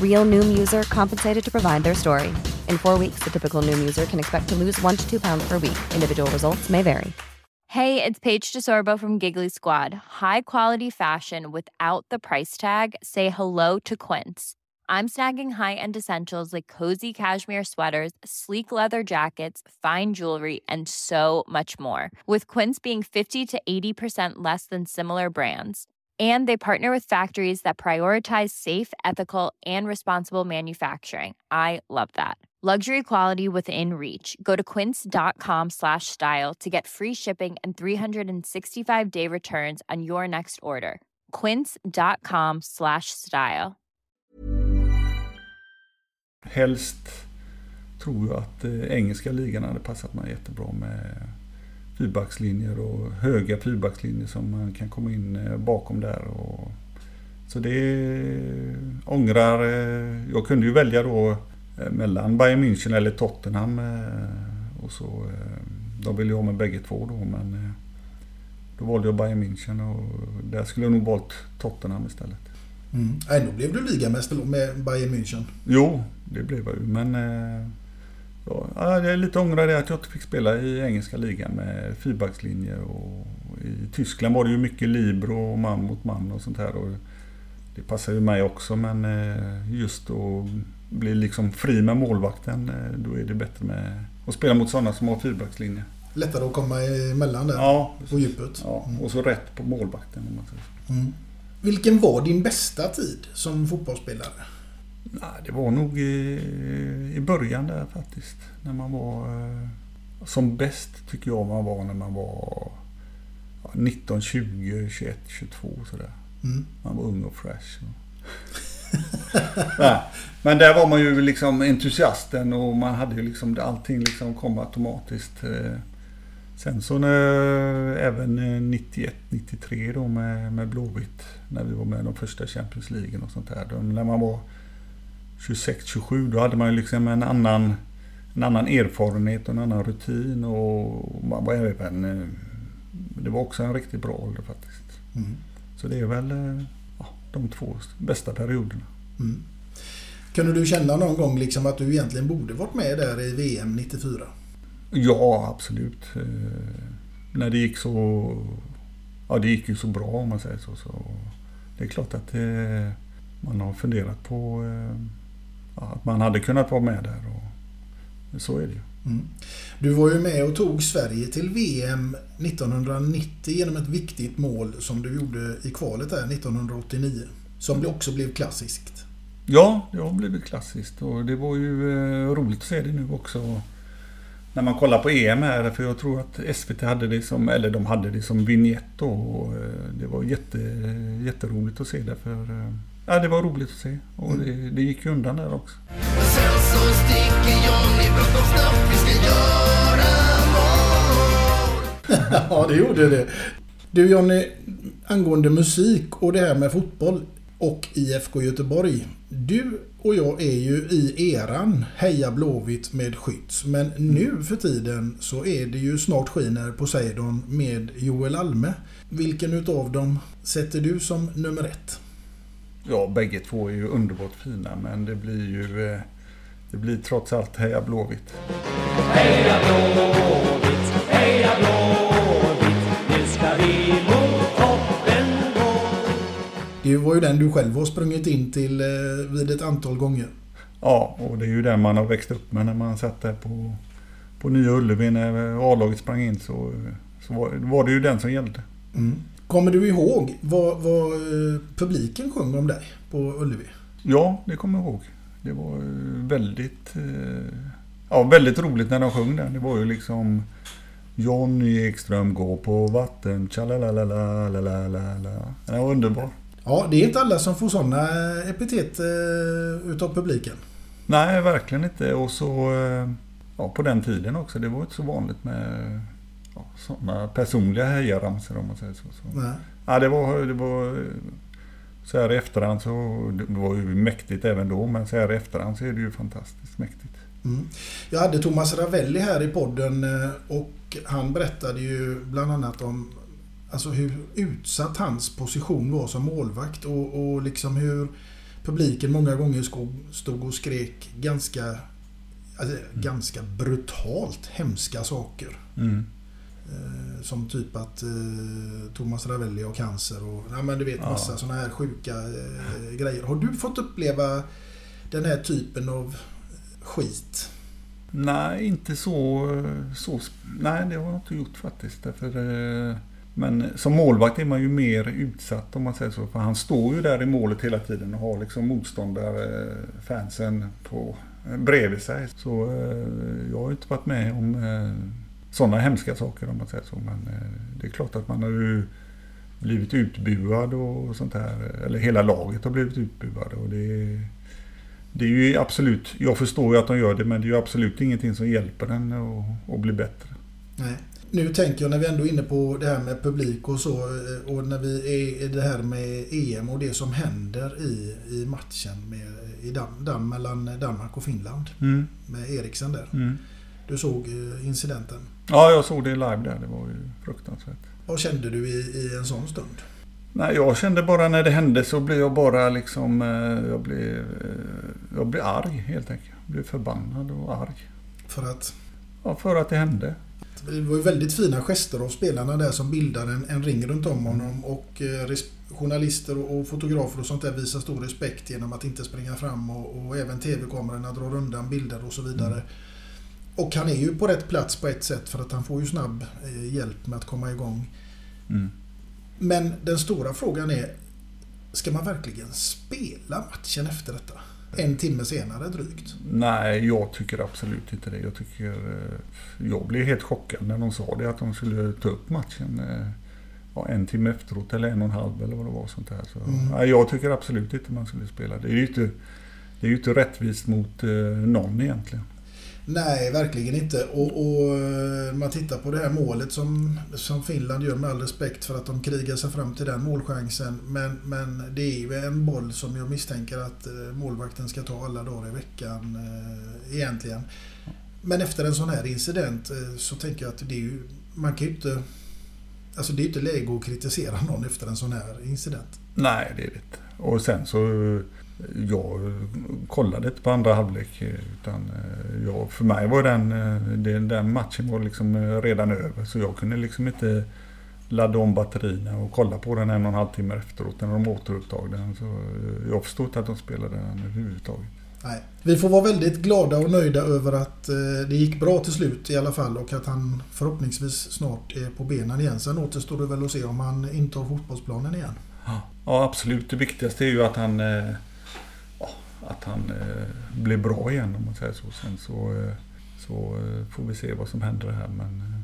Real Noom user compensated to provide their story. In four weeks, the typical Noom user can expect to lose one to two pounds per week. Individual results may vary. Hey, it's Paige DeSorbo from Giggly Squad. High quality fashion without the price tag. Say hello to Quince. I'm snagging high-end essentials like cozy cashmere sweaters, sleek leather jackets, fine jewelry, and so much more. With Quince being 50 to 80% less than similar brands. And they partner with factories that prioritize safe, ethical, and responsible manufacturing. I love that. Luxury quality within reach. Go to quince.com slash style to get free shipping and 365 day returns on your next order. Quince.com slash style. Helst tror jag att eh, engelska ligan hade passat mig jättebra med fyrbackslinjer och höga fyrbackslinjer som man kan komma in eh, bakom där. Och, så det ångrar... eh, Jag kunde ju välja då eh, mellan Bayern München eller Tottenham. Och så, de ville jag ha med bägge två då men då valde jag Bayern München och där skulle jag nog valt Tottenham istället. Mm. Ändå blev du ligamästare med Bayern München. Jo, det blev jag ju men ja, jag är lite ångrar det att jag inte fick spela i engelska ligan med fyrbackslinjer och i Tyskland var det ju mycket libero och man mot man och sånt här. Och det passar ju mig också men eh, just att bli liksom fri med målvakten eh, då är det bättre med att spela mot sådana som har fyrbackslinjer. Lättare att komma emellan där Ja, på djupet. Ja, och så rätt på målvakten om man säger. Mm. Vilken var din bästa tid som fotbollsspelare? Nej, det var nog i, i början där faktiskt. När man var eh, som bäst tycker jag man var när man var ja, 19, 20, 21, 22 sådär. Mm. Man var ung och fresh. Nej, men där var man ju liksom entusiasten och man hade ju liksom allting liksom kom automatiskt. eh. Sen så när, även eh, 91, 93 då med, med Blåvitt. När vi var med i de första Champions League och sånt där. Då, när man var 26, 27 då hade man ju liksom en annan, en annan erfarenhet och en annan rutin. Och man var även, eh, det var också en riktigt bra ålder faktiskt. Mm. Så det är väl eh, ja, de två bästa perioderna. Mm. Kunde du känna någon gång liksom att du egentligen borde varit med där i VM 94? Ja, absolut. Eh, när det gick så... Ja, det gick ju så bra om man säger så. så det är klart att eh, man har funderat på eh, att man hade kunnat vara med där. Och, så är det ju. Mm. Du var ju med och tog Sverige till VM 1990 genom ett viktigt mål som du gjorde i kvalet där 1989. Som också blev klassiskt. Ja, det har blivit klassiskt och det var ju eh, roligt att se det nu också. När man kollar på EM här, för jag tror att SVT hade det som, eller de hade det som vignett då. Och eh, det var jätte, jätteroligt att se det för eh, ja, det var roligt att se. Och det, det gick ju undan där också. Sen så sticker Johnny bråttom snabbt, vi ska göra mål. ja, det gjorde det. Du Jonny, angående musik och det här med fotboll och IFK Göteborg. Du och jag är ju i eran Heja Blåvitt med Skytts. Men nu för tiden så är det ju snart skiner Poseidon med Joel Alme. Vilken utav dem sätter du som nummer ett? Ja, bägge två är ju underbart fina men det blir ju eh, det blir trots allt Heja Blåvitt. Heja Blåvitt, heja Blåvitt, nu ska vi mot toppen gå. Det var ju den du själv har sprungit in till eh, vid ett antal gånger. Ja, och det är ju den man har växt upp med när man satt där på, på Nya Ullevi när A-laget sprang in så, så var, var det ju den som gällde. Mm. Kommer du ihåg vad, vad eh, publiken sjöng om dig på Ullevi? Ja, det kommer jag ihåg. Det var eh, väldigt, eh, ja, väldigt roligt när de sjöng den. Det var ju liksom Johnny Ekström går på vatten, tja la la la la la la la Den var underbar. Ja, det är inte alla som får sådana epitet uh, utav publiken. Nej, verkligen inte. Och så uh, ja, på den tiden också. Det var inte så vanligt med sådana personliga hejaramsor om man säger så. så. Nej. Ja, det var, det var så här i efterhand så det var ju mäktigt även då. Men så här i efterhand så är det ju fantastiskt mäktigt. Mm. Jag hade Thomas Ravelli här i podden eh, och han berättade ju bland annat om alltså hur utsatt hans position var som målvakt och, och liksom hur publiken många gånger stod och skrek ganska, alltså, ganska brutalt hemska saker. Mm. Eh, som typ att eh, Thomas Ravelli har cancer och ja, men du vet Ja. massa sådana här sjuka eh, grejer. Har du fått uppleva den här typen av skit? Nej, inte så, så... Nej, det har jag inte gjort faktiskt. Därför, eh, men som målvakt är man ju mer utsatt om man säger så. För han står ju där i målet hela tiden och har liksom motståndare, fansen på, bredvid sig. Så eh, jag har ju inte varit med om sådana hemska saker om man säger så. Men eh, det är klart att man har ju blivit utbuad och sånt här. Eller hela laget har blivit utbuade. Och det, det är ju absolut, jag förstår ju att de gör det men det är ju absolut ingenting som hjälper den att, att bli bättre. Nej. Nu tänker jag när vi ändå är inne på det här med publik och så eh, och när vi är i det här med EM och det som händer i, i matchen med, i Dam, Dam, mellan Danmark och Finland Mm. med Eriksen där. Mm. Du såg eh, incidenten. Ja, jag såg det live där. Det var ju fruktansvärt. Vad kände du i, i en sån stund? Nej, jag kände bara när det hände så blev jag bara liksom... eh, Jag blev, eh, jag blev arg helt enkelt. Jag blev förbannad och arg. För att? Ja, för att det hände. Det var ju väldigt fina gester av spelarna där som bildade en, en ring runt om honom och eh, journalister och, och fotografer och sånt där visar stor respekt genom att inte springa fram och, och även tv-kamerorna drar undan bilder och så vidare. Och han är ju på rätt plats på ett sätt för att han får ju snabb eh, hjälp med att komma igång. Mm. Men den stora frågan är, ska man verkligen spela matchen efter detta? En timme senare drygt. Nej, jag tycker absolut inte det. Jag tycker... eh, Jag blev helt chockad när de sa det, att de skulle ta upp matchen eh, ja, en timme efteråt eller en och en halv eller vad det var. sånt där. Så, Mm. nej, jag tycker absolut inte man skulle spela. Det är ju inte, det är ju inte rättvist mot någon egentligen. Nej, verkligen inte. Och, och eh, man tittar på det här målet som, som Finland gör med all respekt för att de krigar sig fram till den målchansen. Men, men det är ju en boll som jag misstänker att eh, målvakten ska ta alla dagar i veckan eh, egentligen. Men efter en sån här incident eh, så tänker jag att det är ju, man kan ju inte... Alltså det är ju inte läge att kritisera någon efter en sån här incident. Nej, det är det inte. Och sen så... Jag kollade inte på andra halvlek. Utan eh, jag, för mig var den, eh, den, den matchen var liksom eh, redan över. Så jag kunde liksom inte ladda om batterierna och kolla på den en och en halv timme efteråt när de återupptog den. Så jag förstod inte att de spelade den överhuvudtaget. Nej. Vi får vara väldigt glada och nöjda över att det gick bra till slut i alla fall och att han förhoppningsvis snart är på benen igen. Sen återstår det väl att se om han intar fotbollsplanen igen. Ja, absolut. Det viktigaste är ju att han, att han eh, blir bra igen om man säger så. Sen så, eh, så eh, får vi se vad som händer här. Men eh,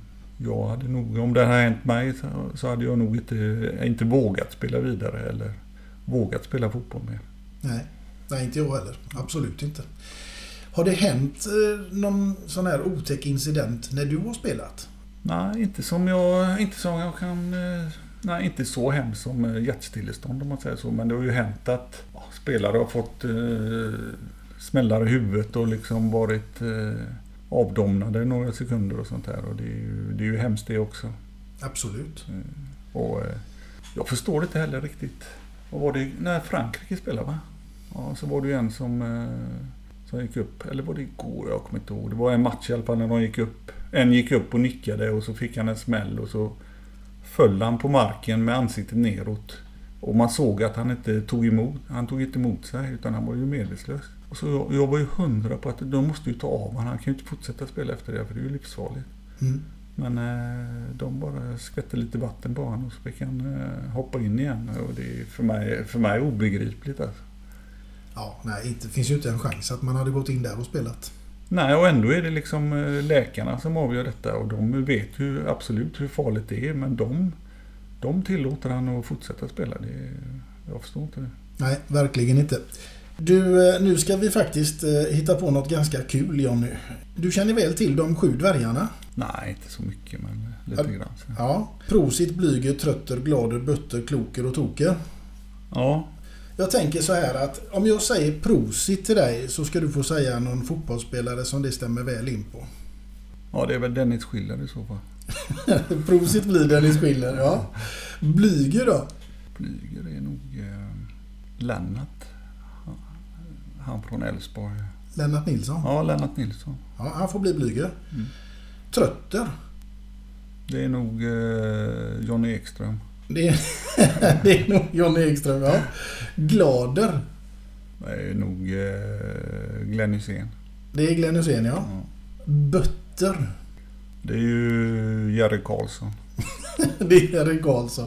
jag hade nog, om det hade hänt mig så, så hade jag nog inte, inte vågat spela vidare eller vågat spela fotboll mer. Nej, Nej inte jag heller. Absolut inte. Har det hänt eh, någon sån här otäck incident när du har spelat? Nej, inte som jag, inte som jag kan... eh, Nej, inte så hemskt som eh, hjärtstillestånd om man säger så. Men det har ju hänt att ja, spelare har fått eh, smällar i huvudet och liksom varit eh, avdomnade några sekunder och sånt där. Och det är ju, det är ju hemskt det också. Absolut. Och eh, jag förstår inte heller riktigt. Vad var det när Frankrike spelade va? Ja, så var det ju en som, eh, som gick upp. Eller var det igår? Jag kommer inte ihåg. Det var en match i alla fall när de gick upp. En gick upp och nickade och så fick han en smäll och så föll han på marken med ansiktet neråt. Och man såg att han inte tog emot. Han tog inte emot sig utan han var ju medvetslös. Och så jag, jag var ju hundra på att de måste ju ta av honom. Han kan ju inte fortsätta spela efter det för det är ju livsfarligt. Mm. Men eh, de bara skvätte lite vatten på honom och så fick han eh, hoppa in igen. Och det är för mig, för mig obegripligt alltså. Ja, nej, inte, finns ju inte en chans att man hade gått in där och spelat. Nej, och ändå är det liksom eh, läkarna som avgör detta och de vet ju absolut hur farligt det är men de, de tillåter han att fortsätta spela. Det, jag förstår inte det. Nej, verkligen inte. Du, eh, nu ska vi faktiskt eh, hitta på något ganska kul Jonny. Du känner väl till de sju dvärgarna? Nej, inte så mycket men lite Ja. grann. Så. Ja. Prosit, Blyger, Trötter, Glader, Bötter, Kloker och Toker. Ja, Jag tänker så här att om jag säger prosit till dig så ska du få säga någon fotbollsspelare som det stämmer väl in på. ja, det är väl Dennis Schiller i så fall. prosit blir Dennis Schiller, ja. Blyger då? Blyger är nog eh, Lennart. Han- från Elfsborg. Lennart Nilsson? Ja, Lennart Nilsson. Ja, han får bli Blyger. Mm. Trötter? Det är nog eh, Johnny Ekström. Det är, det är nog Johnny Ekström, ja. Glader? Det är nog eh, Glenn Hysén. Det är Glenn Hysén, ja. Bötter? Det är ju Jerry Karlsson. Det är Erik Karlsson.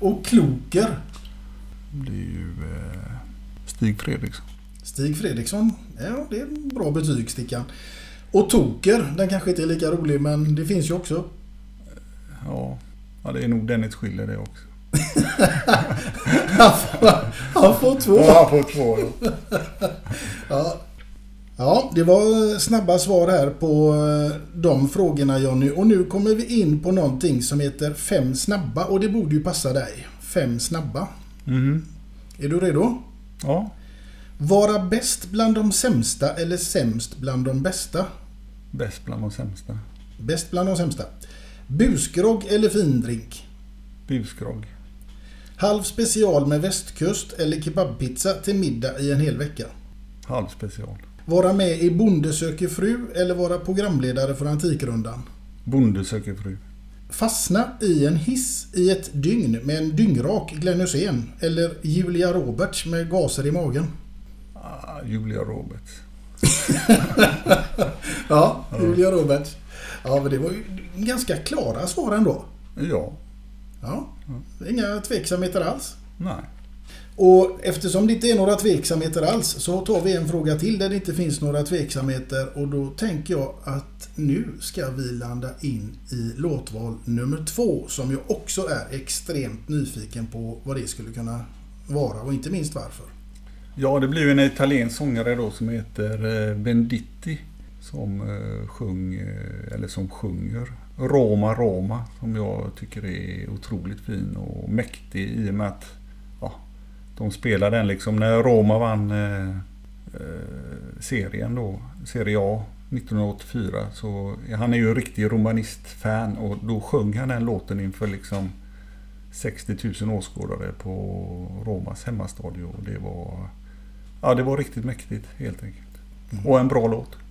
Och Kloker? Det är ju eh, Stig Fredriksson. Stig Fredriksson. Ja, det är en bra betyg, Stickan. Och Toker, den kanske inte är lika rolig men det finns ju också. Ja, ja det är nog Dennis Schiller det också. Han får, han får två. Ja, han får två. Ja. Ja. ja, det var snabba svar här på eh, de frågorna Jonny. Och nu kommer vi in på någonting som heter Fem snabba och det borde ju passa dig. Fem snabba. Mhm. Är du redo? Ja, Vara bäst bland de sämsta eller sämst bland de bästa? bäst bland de sämsta. Bäst bland de sämsta. Busgrogg eller findrink? Busgrogg. Halv special med västkust eller kebabpizza till middag i en hel vecka? Halv special. Vara med i Bonde söker fru eller vara programledare för Antikrundan? Bonde söker fru. Fastna i en hiss i ett dygn med en dyngrak Glenn Hysén eller Julia Roberts med gaser i magen? Ah, Julia Roberts. Ja, Julia Roberts. Ja, men det var ju ganska klara svar ändå. Ja. Ja, inga tveksamheter alls. Nej. Och eftersom det inte är några tveksamheter alls så tar vi en fråga till där det inte finns några tveksamheter och då tänker jag att nu ska vi landa in i låtval nummer två som jag också är extremt nyfiken på vad det skulle kunna vara och inte minst varför. Ja, det blir en italiensk sångare då som heter eh, Venditti. Som eh, sjöng, eh, eller som sjunger Roma Roma. Som jag tycker är otroligt fin och mäktig i och med att ja, de spelade den liksom när Roma vann eh, eh, serien då, Serie A 1984. Så han är ju en riktig romanist-fan och då sjöng han den låten inför liksom 60 000 åskådare på Romas hemmastadion. Och det var, ja, det var riktigt mäktigt helt enkelt. Och en bra låt.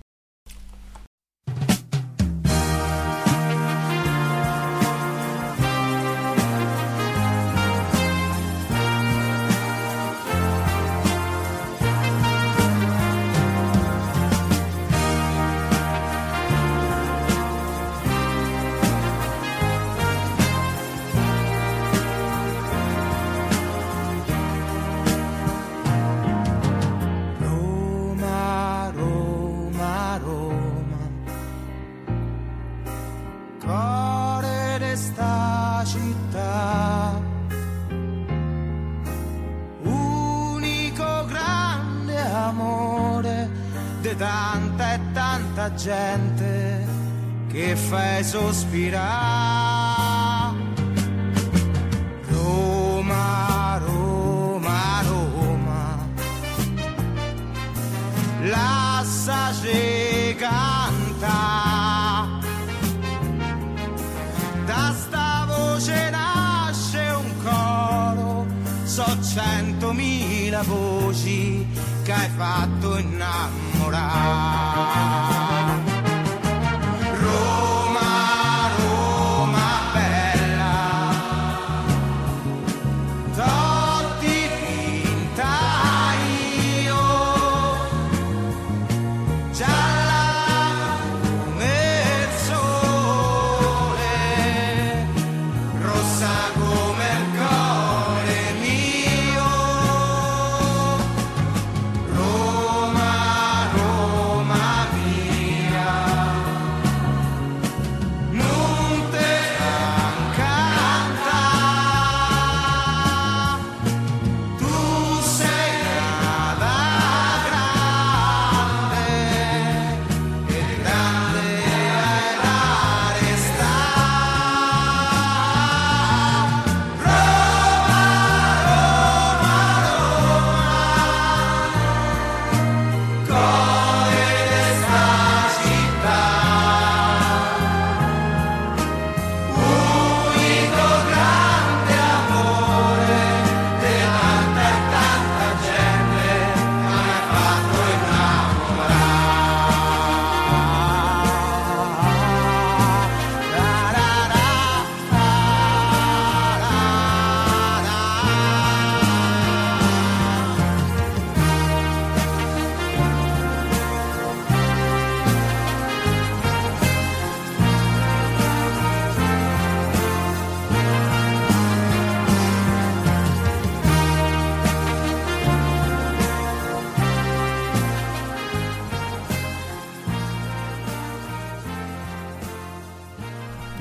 Sospirare. Roma, Roma, Roma. Lasciaci canta. Da sta voce nasce un coro. So centomila voci che hai fatto innamorare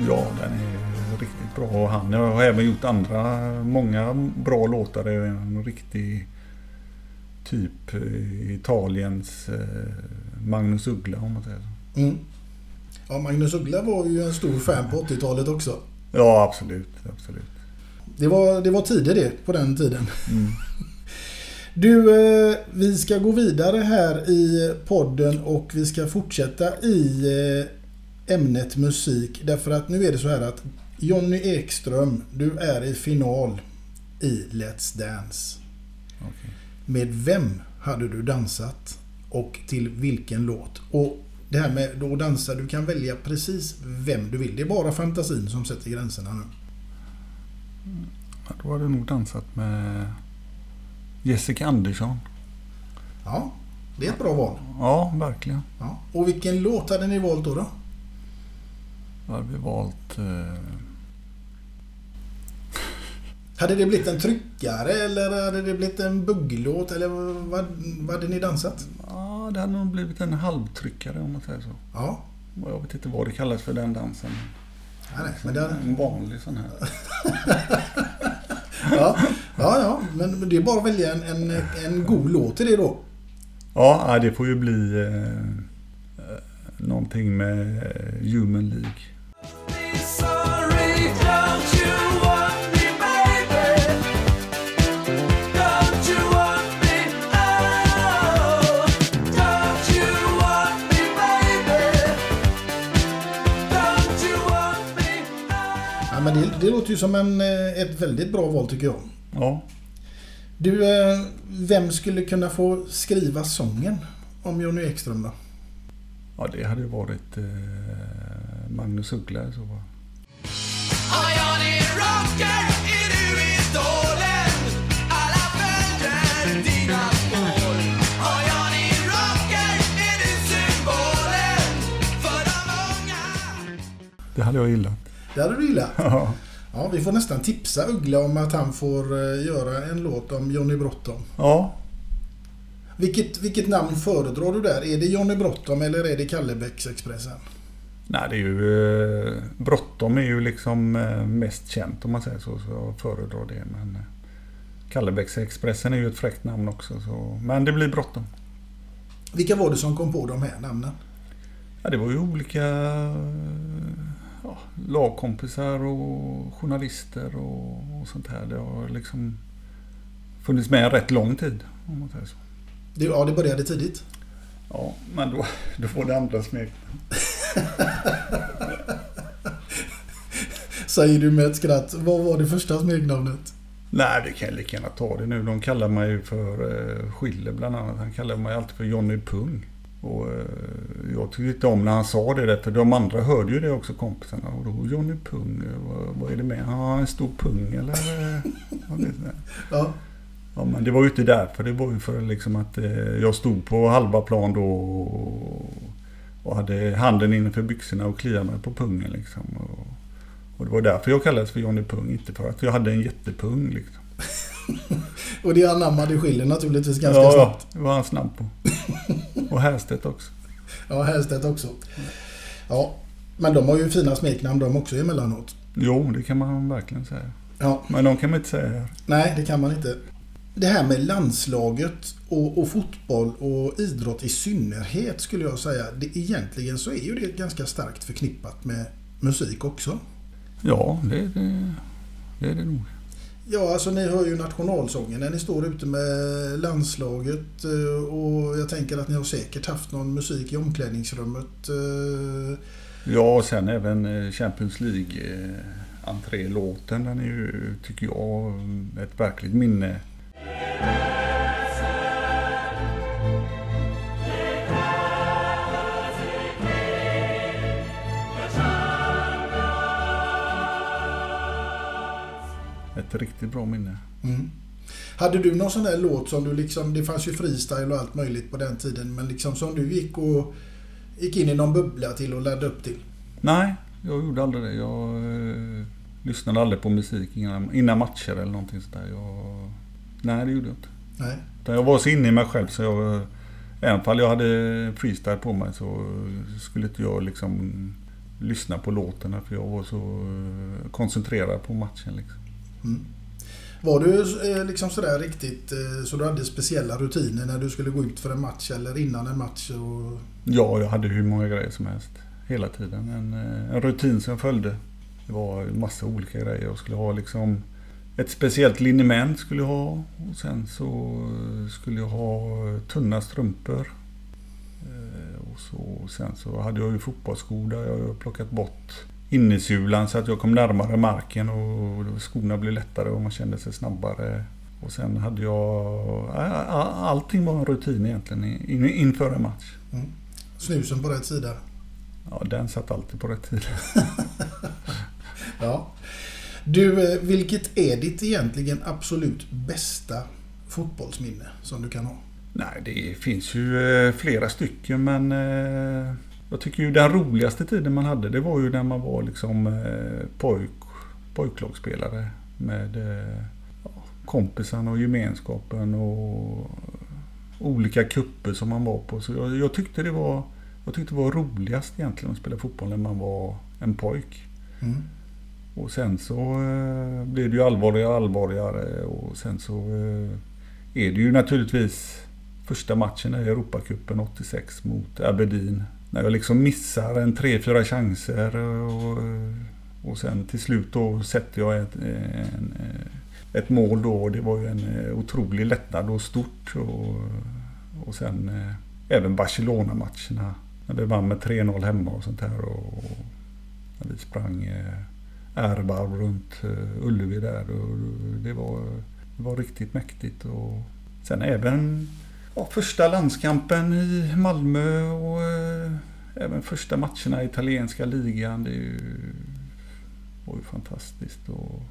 Ja, den är riktigt bra. Och han har även gjort andra, många bra låtar. Det är en riktig typ eh, Italiens eh, Magnus Uggla om man säger så. Mm. Ja, Magnus Uggla var ju en stor fan på 80-talet också. Ja, absolut. absolut. Det var, det var tider det, på den tiden. Mm. Du, eh, vi ska gå vidare här i podden och vi ska fortsätta i ämnet musik. Därför att nu är det så här att Jonny Ekström, du är i final i Let's Dance. Okej. Med vem hade du dansat och till vilken låt? Och det här med att dansa, du kan välja precis vem du vill. Det är bara fantasin som sätter gränserna nu. Ja, Då hade jag nog dansat med Jessica Andersson. Ja, det är ett bra val. Ja, verkligen. Ja. Och vilken låt hade ni valt då? då? Då hade vi valt... Eh, Hade det blivit en tryckare eller hade det blivit en bugglåt eller vad, vad hade ni dansat? ja, det hade nog blivit en halvtryckare om man säger så. Ja, Jag vet inte vad det kallas för den dansen. nej, nej, men det, En vanlig sån här. ja, ja, ja, men det är bara att välja en, en, en god låt till det då. Ja, det får ju bli eh, eh, någonting med eh, Human League. Men det, det låter ju som en, eh, ett väldigt bra val tycker jag. Ja, Du, eh, vem skulle kunna få skriva sången om Jonny Ekström då? ja det hade varit eh, Magnus Uggla i så fall. Det hade jag gillat. Det hade du gillat. Ja. Ja, vi får nästan tipsa Uggla om att han får eh, göra en låt om Johnny Bråttom. Ja, Vilket, vilket namn föredrar du där? Är det Johnny Bråttom eller är det Kallebäcksexpressen? Nej det är ju... Eh, Bråttom är ju liksom eh, mest känt om man säger så, så jag föredrar det. Men eh, Kallebäcksexpressen är ju ett fräckt namn också. Så, men det blir bråttom. Vilka var det som kom på de här namnen? Ja, det var ju olika ja, lagkompisar och journalister och, och sånt här. Det har liksom funnits med en rätt lång tid. Om man säger så. Det, ja, det började tidigt. Ja, men då, då får det andra smeknamn. Säger du med ett skratt. Vad var det första smeknamnet? Nej, vi kan lika gärna ta det nu. De kallar mig ju för eh, Schiller bland annat. Han kallar mig alltid för Johnny Pung. Och eh, jag tyckte inte om när han sa det där, för de andra hörde ju det också kompisarna. Och då Johnny Pung, eh, vad, vad är det med? Har han en stor pung eller? jag. Ja. Ja, men det var ju inte därför. Det var ju för liksom att eh, jag stod på halva plan då och, och hade handen innanför byxorna och kliade mig på pungen liksom. Och, och det var därför jag kallades för Johnny Pung, inte för att jag hade en jättepung liksom. Och det anammade Schiller naturligtvis ganska ja, snabbt. Ja, det var han snabb på. Och Härstedt också. Ja, Hellstedt också. Ja, men de har ju fina smeknamn de också emellanåt. Jo, det kan man verkligen säga. Ja. Men de kan man inte säga här. Nej, det kan man inte. Det här med landslaget och, och fotboll och idrott i synnerhet skulle jag säga. Det, egentligen så är ju det ganska starkt förknippat med musik också. Ja, det, det, det är det nog. Ja, alltså ni hör ju nationalsången när ni står ute med landslaget eh, och jag tänker att ni har säkert haft någon musik i omklädningsrummet. eh. Ja, och sen även eh, Champions League eh, entrélåten. Den är ju, tycker jag, ett verkligt minne. Ett riktigt bra minne. Mm. Hade du någon sån där låt som du liksom, det fanns ju freestyle och allt möjligt på den tiden, men liksom som du gick och gick in i någon bubbla till och laddade upp till? Nej, jag gjorde aldrig det. Jag eh, lyssnade aldrig på musik innan, innan matcher eller någonting sådär. Jag, nej, det gjorde jag inte. Nej. Jag var så inne i mig själv så jag... Även fall jag hade freestyle på mig så skulle inte jag liksom lyssna på låtarna för jag var så eh, koncentrerad på matchen. Liksom. Mm. Var du eh, liksom sådär riktigt eh, så du hade speciella rutiner när du skulle gå ut för en match eller innan en match? Och... Ja, jag hade hur många grejer som helst. Hela tiden. En, eh, en rutin som jag följde. Det var massa olika grejer. Jag skulle ha liksom ett speciellt liniment skulle jag ha. Och sen så skulle jag ha tunna strumpor. Eh, Och så, sen så hade jag ju fotbollsskor där jag plockat bort innesulan så att jag kom närmare marken och skorna blev lättare och man kände sig snabbare. Och sen hade jag... Allting var en rutin egentligen in- inför en match. Mm. Snusen på rätt sida? Ja, den satt alltid på rätt tid. Ja. Du, eh, vilket är ditt egentligen absolut bästa fotbollsminne som du kan ha? Nej, det finns ju eh, flera stycken men eh, jag tycker ju den roligaste tiden man hade det var ju när man var liksom pojk, pojklagsspelare med ja, kompisarna och gemenskapen och olika kupper som man var på. Så jag, jag tyckte det var jag tyckte det var roligast egentligen att spela fotboll när man var en pojk. Mm. Och sen så eh, blev det ju allvarligare och allvarligare och sen så eh, är det ju naturligtvis första matchen i Europacupen 86 mot Aberdeen. När jag liksom missar en tre, fyra chanser och, eh, och sen till slut då sätter jag ett, en, eh, ett mål då och det var ju en eh, otrolig lättnad och stort. Och, och sen eh, även Barcelona-matcherna när vi vann med 3-0 hemma och sånt här. Och, när vi sprang eh, ärvarv runt eh, Ullevi där. Och det, var, det var riktigt mäktigt. Och sen även ja, första landskampen i Malmö och eh, även första matcherna i italienska ligan. Det ju, var ju fantastiskt. Och,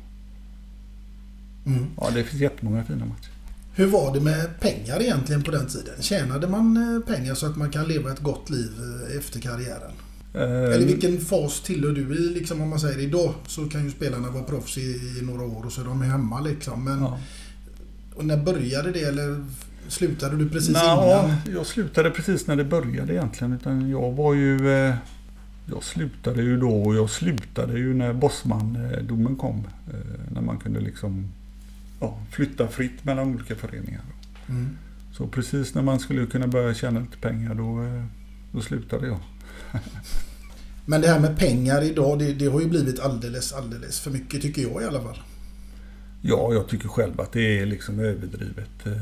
Mm. ja, det finns jättemånga fina matcher. Hur var det med pengar egentligen på den tiden? Tjänade man eh, pengar så att man kan leva ett gott liv eh, efter karriären? Eh, Eller vilken fas tillhör du i? Liksom om man säger idag så kan ju spelarna vara proffs i, i några år och så är de hemma liksom. Men Ja. och när började det eller slutade du precis Nå, innan? jag slutade precis när det började egentligen. Utan jag var ju... eh, Jag slutade ju då och jag slutade ju när Bosman-domen kom. Eh, När man kunde liksom ja, flytta fritt mellan olika föreningar. Mm. Så precis när man skulle kunna börja tjäna lite pengar då, då slutade jag. Men det här med pengar idag, det, det har ju blivit alldeles, alldeles för mycket tycker jag i alla fall. Ja, jag tycker själv att det är liksom överdrivet. Eh,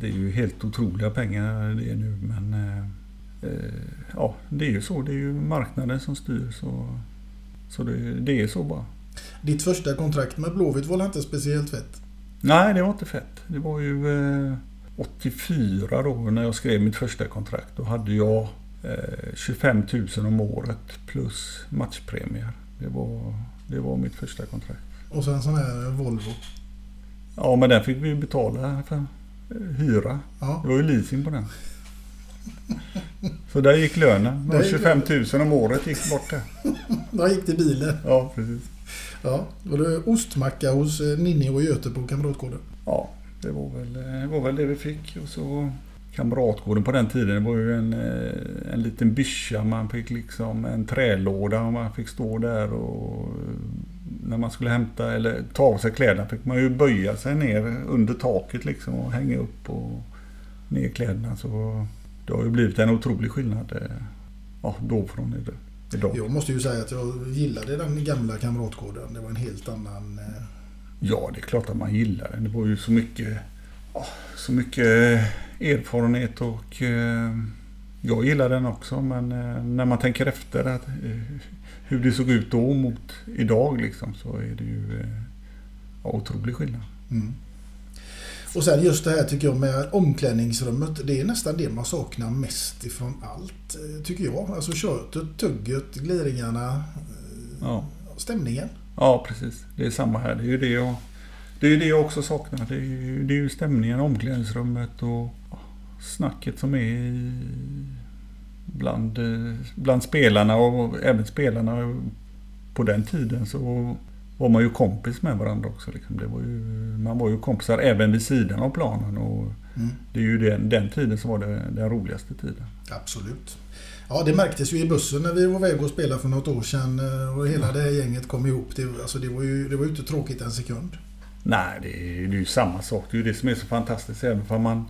Det är ju helt otroliga pengar det är nu men eh, eh, ja, det är ju så. Det är ju marknaden som styr så, så det, det är så bara. Ditt första kontrakt med Blåvitt var inte speciellt fett? Nej, det var inte fett. Det var ju eh, 84 då när jag skrev mitt första kontrakt. Då hade jag 25 000 om året plus matchpremier. Det var, det var mitt första kontrakt. Och sen sån här Volvo. Ja, men den fick vi betala för eh, hyra. Ja. Det var ju leasing på den. Så där gick lönen. Gick 25 000 om året gick bort där. Där gick till bilen. Ja, precis. Ja, var det ostmacka hos eh, Ninni och Göte på Kamratgården? Ja, det var väl, det var väl det vi fick. Och så Kamratgården på den tiden, det var ju en, eh, en liten byscha. Man fick liksom en trälåda och man fick stå där och eh, när man skulle hämta eller ta av sig kläderna fick man ju böja sig ner under taket liksom och hänga upp och ner kläderna. Så det har ju blivit en otrolig skillnad eh, ja, då från idag. Jag måste ju säga att jag gillade den gamla Kamratgården. Det var en helt annan... Ja, det är klart att man gillar den. Det var ju så mycket, så mycket erfarenhet och eh, jag gillar den också. Men eh, när man tänker efter att, eh, hur det såg ut då mot idag liksom, så är det ju ja, otrolig skillnad. Mm. Och sen just det här tycker jag med omklädningsrummet. Det är nästan det man saknar mest ifrån allt. Tycker jag. Alltså köttet, tugget, gliringarna, Ja. stämningen. ja, precis. Det är samma här. Det är ju det jag, det är det jag också saknar. Det är, det är ju stämningen, omklädningsrummet och snacket som är bland, bland spelarna och även spelarna på den tiden så var man ju kompis med varandra också. Liksom. Det var ju, man var ju kompisar även vid sidan av planen. Och Mm. Det är ju den, den tiden som var det, den roligaste tiden. Absolut. Ja, det märktes ju i bussen när vi var iväg och spelade för något år sedan eh, och hela det här gänget kom ihop. Det, alltså det var ju det var ju inte tråkigt en sekund. Nej, det är, det är ju samma sak. Det är ju det som är så fantastiskt. Även om man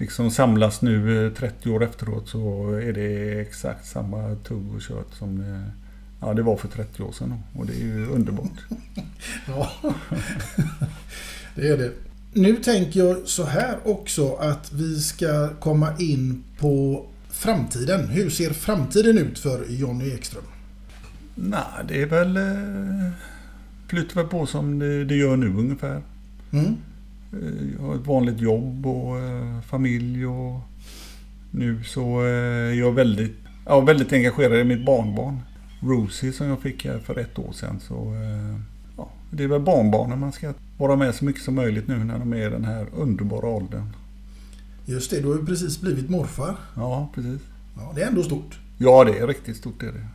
liksom samlas nu eh, 30 år efteråt så är det exakt samma tugg och kött som det, ja, det var för 30 år sedan. Och det är ju underbart. Ja, det är det. Nu tänker jag så här också att vi ska komma in på framtiden. Hur ser framtiden ut för Jonny Ekström? Nej, det är väl... Eh, flyter väl på som det, det gör nu ungefär. Mm. Eh, Jag har ett vanligt jobb och eh, familj och nu så eh, är jag väldigt, ja, väldigt engagerad i mitt barnbarn. Rosie som jag fick här för ett år sedan. Så, ja, det är väl barnbarnen man ska vara med så mycket som möjligt nu när de är i den här underbara åldern. Just det, du har ju precis blivit morfar. Ja, precis. Ja, det är ändå stort. Ja, det är riktigt stort. Det är det.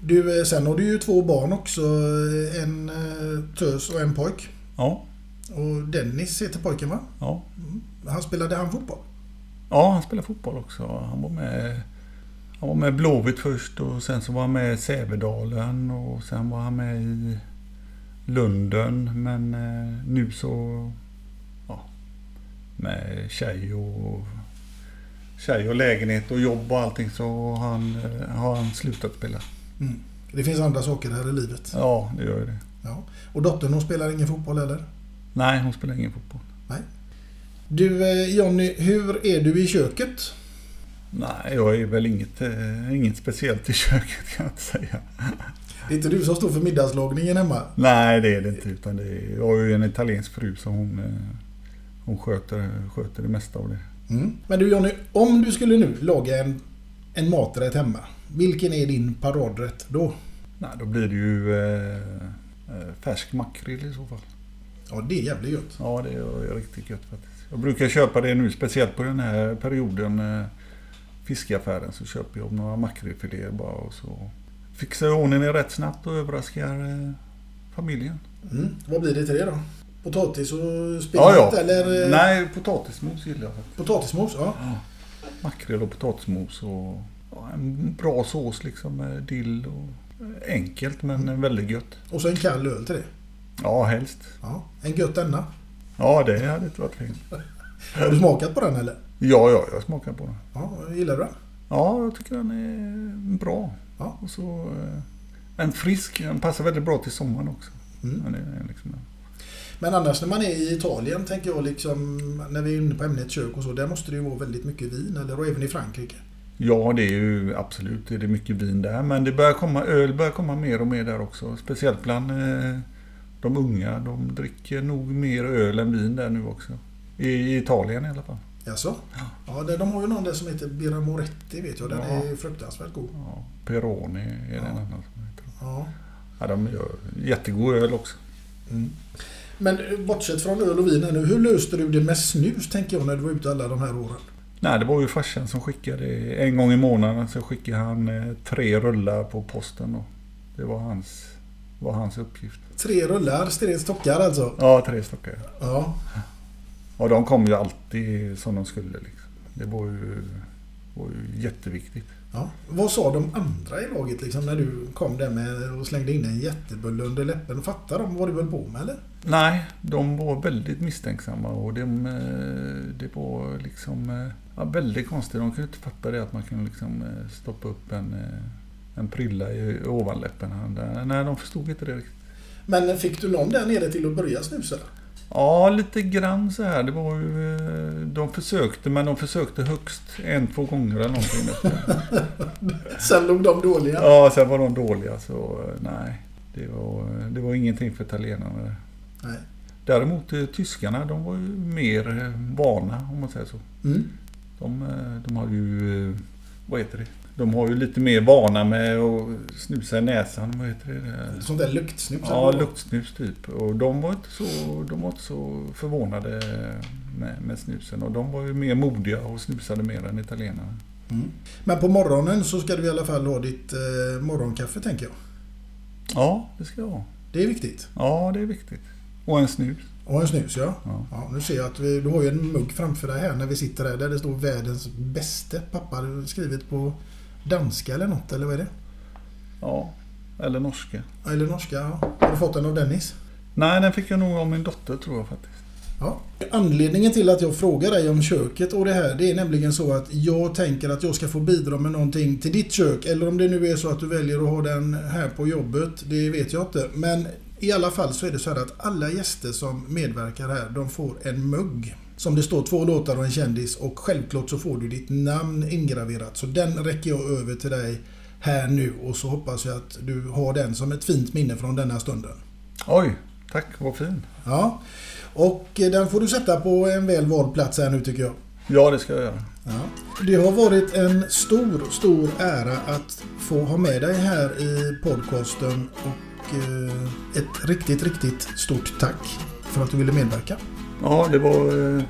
Du, eh, sen har du ju två barn också. En tös och en pojk. Ja, Och Dennis heter pojken va? ja. Han spelade han fotboll? Ja, han spelar fotboll också. Han var med, han var med Blåvitt först och sen så var han med i Sävedalen och sen var han med i Lunden. Men eh, nu så... Ja, med tjej och, tjej och lägenhet och jobb och allting så har han, eh, har han slutat spela. Mm. Det finns andra saker här i livet. Ja, det gör det. Ja. Och dottern hon spelar ingen fotboll heller? Nej, hon spelar ingen fotboll. Nej. Du eh, Jonny, hur är du i köket? Nej, jag är väl inget, eh, inget speciellt i köket kan jag inte säga. Det är inte du som står för middagslagningen hemma? Nej, det är det inte. Utan det är, jag har ju en italiensk fru som hon, eh, hon sköter, sköter det mesta av det. Mm. Men du Jonny, om du skulle nu laga en, en maträtt hemma. Vilken är din paradrätt då? Nej, då blir det ju eh, eh, färsk makrill i så fall. Ja, det är jävligt gött. Ja, det är riktigt gött faktiskt. Jag brukar köpa det nu, speciellt på den här perioden. Eh, fiskaffären så köper jag några makrillfiléer bara och så fixar jag ordningen rätt snabbt och överraskar eh, familjen. Mm. Vad blir det till det då? Potatis och Ja, spenat ja. eller? eh, Nej, potatismos gillar jag. Potatismos, ja. Makrill och potatismos och ja, en bra sås liksom med dill och enkelt men väldigt gött. Och så en kall öl till det. Ja, helst. Ja. En gött denna. Ja, det hade inte varit fint. Har du smakat på den eller? Ja, ja, jag smakar på den. Ja, gillar du den? Ja, jag tycker den är bra. Ja. Och så eh, en frisk, den passar väldigt bra till sommaren också. Mm. Liksom, Men annars när man är i Italien tänker jag liksom när vi är inne på ämnet kök och så. Där måste det ju vara väldigt mycket vin eller och även i Frankrike. Ja, det är ju absolut det är mycket vin där. Men det börjar komma, öl börjar komma mer och mer där också. Speciellt bland eh, de unga. De dricker nog mer öl än vin där nu också. I, Italien i alla fall. Jaså? Ja, det- de har ju någon där som heter Birra Moretti vet jag. Den Ja. är fruktansvärt god. Ja, Peroni är det en annan som heter. Ja. Ja, de gör jättegod öl också. Men eh, bortsett från öl och vin nu. Hur löste du det med snus tänker jag när du var ute alla de här åren? Nej, det var ju farsan som skickade. En gång i månaden så skickade han eh, tre rullar på posten. Då. Det var hans, var hans uppgift. Tre rullar, tre stockar alltså? Ja, tre stockar. Ja. Och de kom ju alltid som de skulle. Liksom. Det var ju, var ju jätteviktigt. ja. Vad sa de andra i laget liksom när du kom där med och slängde in en jättebulle under läppen? Fattade de vad du höll på med eller? Nej, de var väldigt misstänksamma och de, eh, det var liksom eh, ja, väldigt konstigt. De kunde inte fatta det att man kunde liksom eh, stoppa upp en, en prilla i ovanläppen. Nej, de förstod inte det riktigt. Men fick du någon där nere till att börja snusa? Ja, lite grann så här. Det var ju, eh, de försökte, men de försökte högst en, två gånger eller någonting. Sen låg de dåliga? ja, sen var de dåliga så eh, nej. Det var, det var ingenting för italienarna. Nej. Däremot eh, tyskarna, de var ju mer eh, vana om man säger så. Mm. De, eh, de har ju, eh, vad heter det? De har ju lite mer vana med att snusa i näsan. Vad heter det? Sånt där luktsnus? Ja, luktsnus typ. Och de var inte så, de var inte så förvånade med, med snusen. Och de var ju mer modiga och snusade mer än italienarna. Mm. Men på morgonen så ska du i alla fall ha ditt eh, morgonkaffe tänker jag. Ja, det ska jag ha. Det är viktigt. Ja, det är viktigt. Och en snus. Och en snus ja. ja. nu ser jag att vi, du har ju en mugg framför dig här när vi sitter här där det står världens bäste pappa. Skrivit på danska eller något eller vad är det? Ja, eller norska. Eller norska ja. Har du fått den av Dennis? Nej, den fick jag nog av min dotter tror jag faktiskt. Ja. Anledningen till att jag frågar dig om köket och det här det är nämligen så att jag tänker att jag ska få bidra med någonting till ditt kök. Eller om det nu är så att du väljer att ha den här på jobbet, det vet jag inte. Men i alla fall så är det så här att alla gäster som medverkar här de får en mugg. Som det står två låtar och en kändis och självklart så får du ditt namn ingraverat. Så den räcker jag över till dig här nu och så hoppas jag att du har den som ett fint minne från denna stunden. Oj, tack vad fin. Ja, och eh, den får du sätta på en väl vald plats här nu tycker jag. Ja, det ska jag göra. Ja. Det har varit en stor, stor ära att få ha med dig här i podcasten och eh, ett riktigt, riktigt stort tack för att du ville medverka. Ja, det var eh,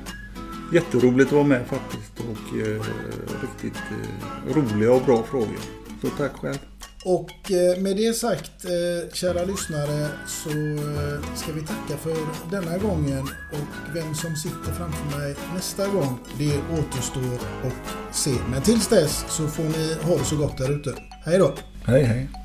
jätteroligt att vara med faktiskt och eh, riktigt eh, roliga och bra frågor. Så tack själv. Och eh, med det sagt, eh, kära lyssnare, så eh, ska vi tacka för denna gången. Och vem som sitter framför mig nästa gång, det återstår att se. Men tills dess så får ni ha det så gott där ute. Hej då! Hej, hej.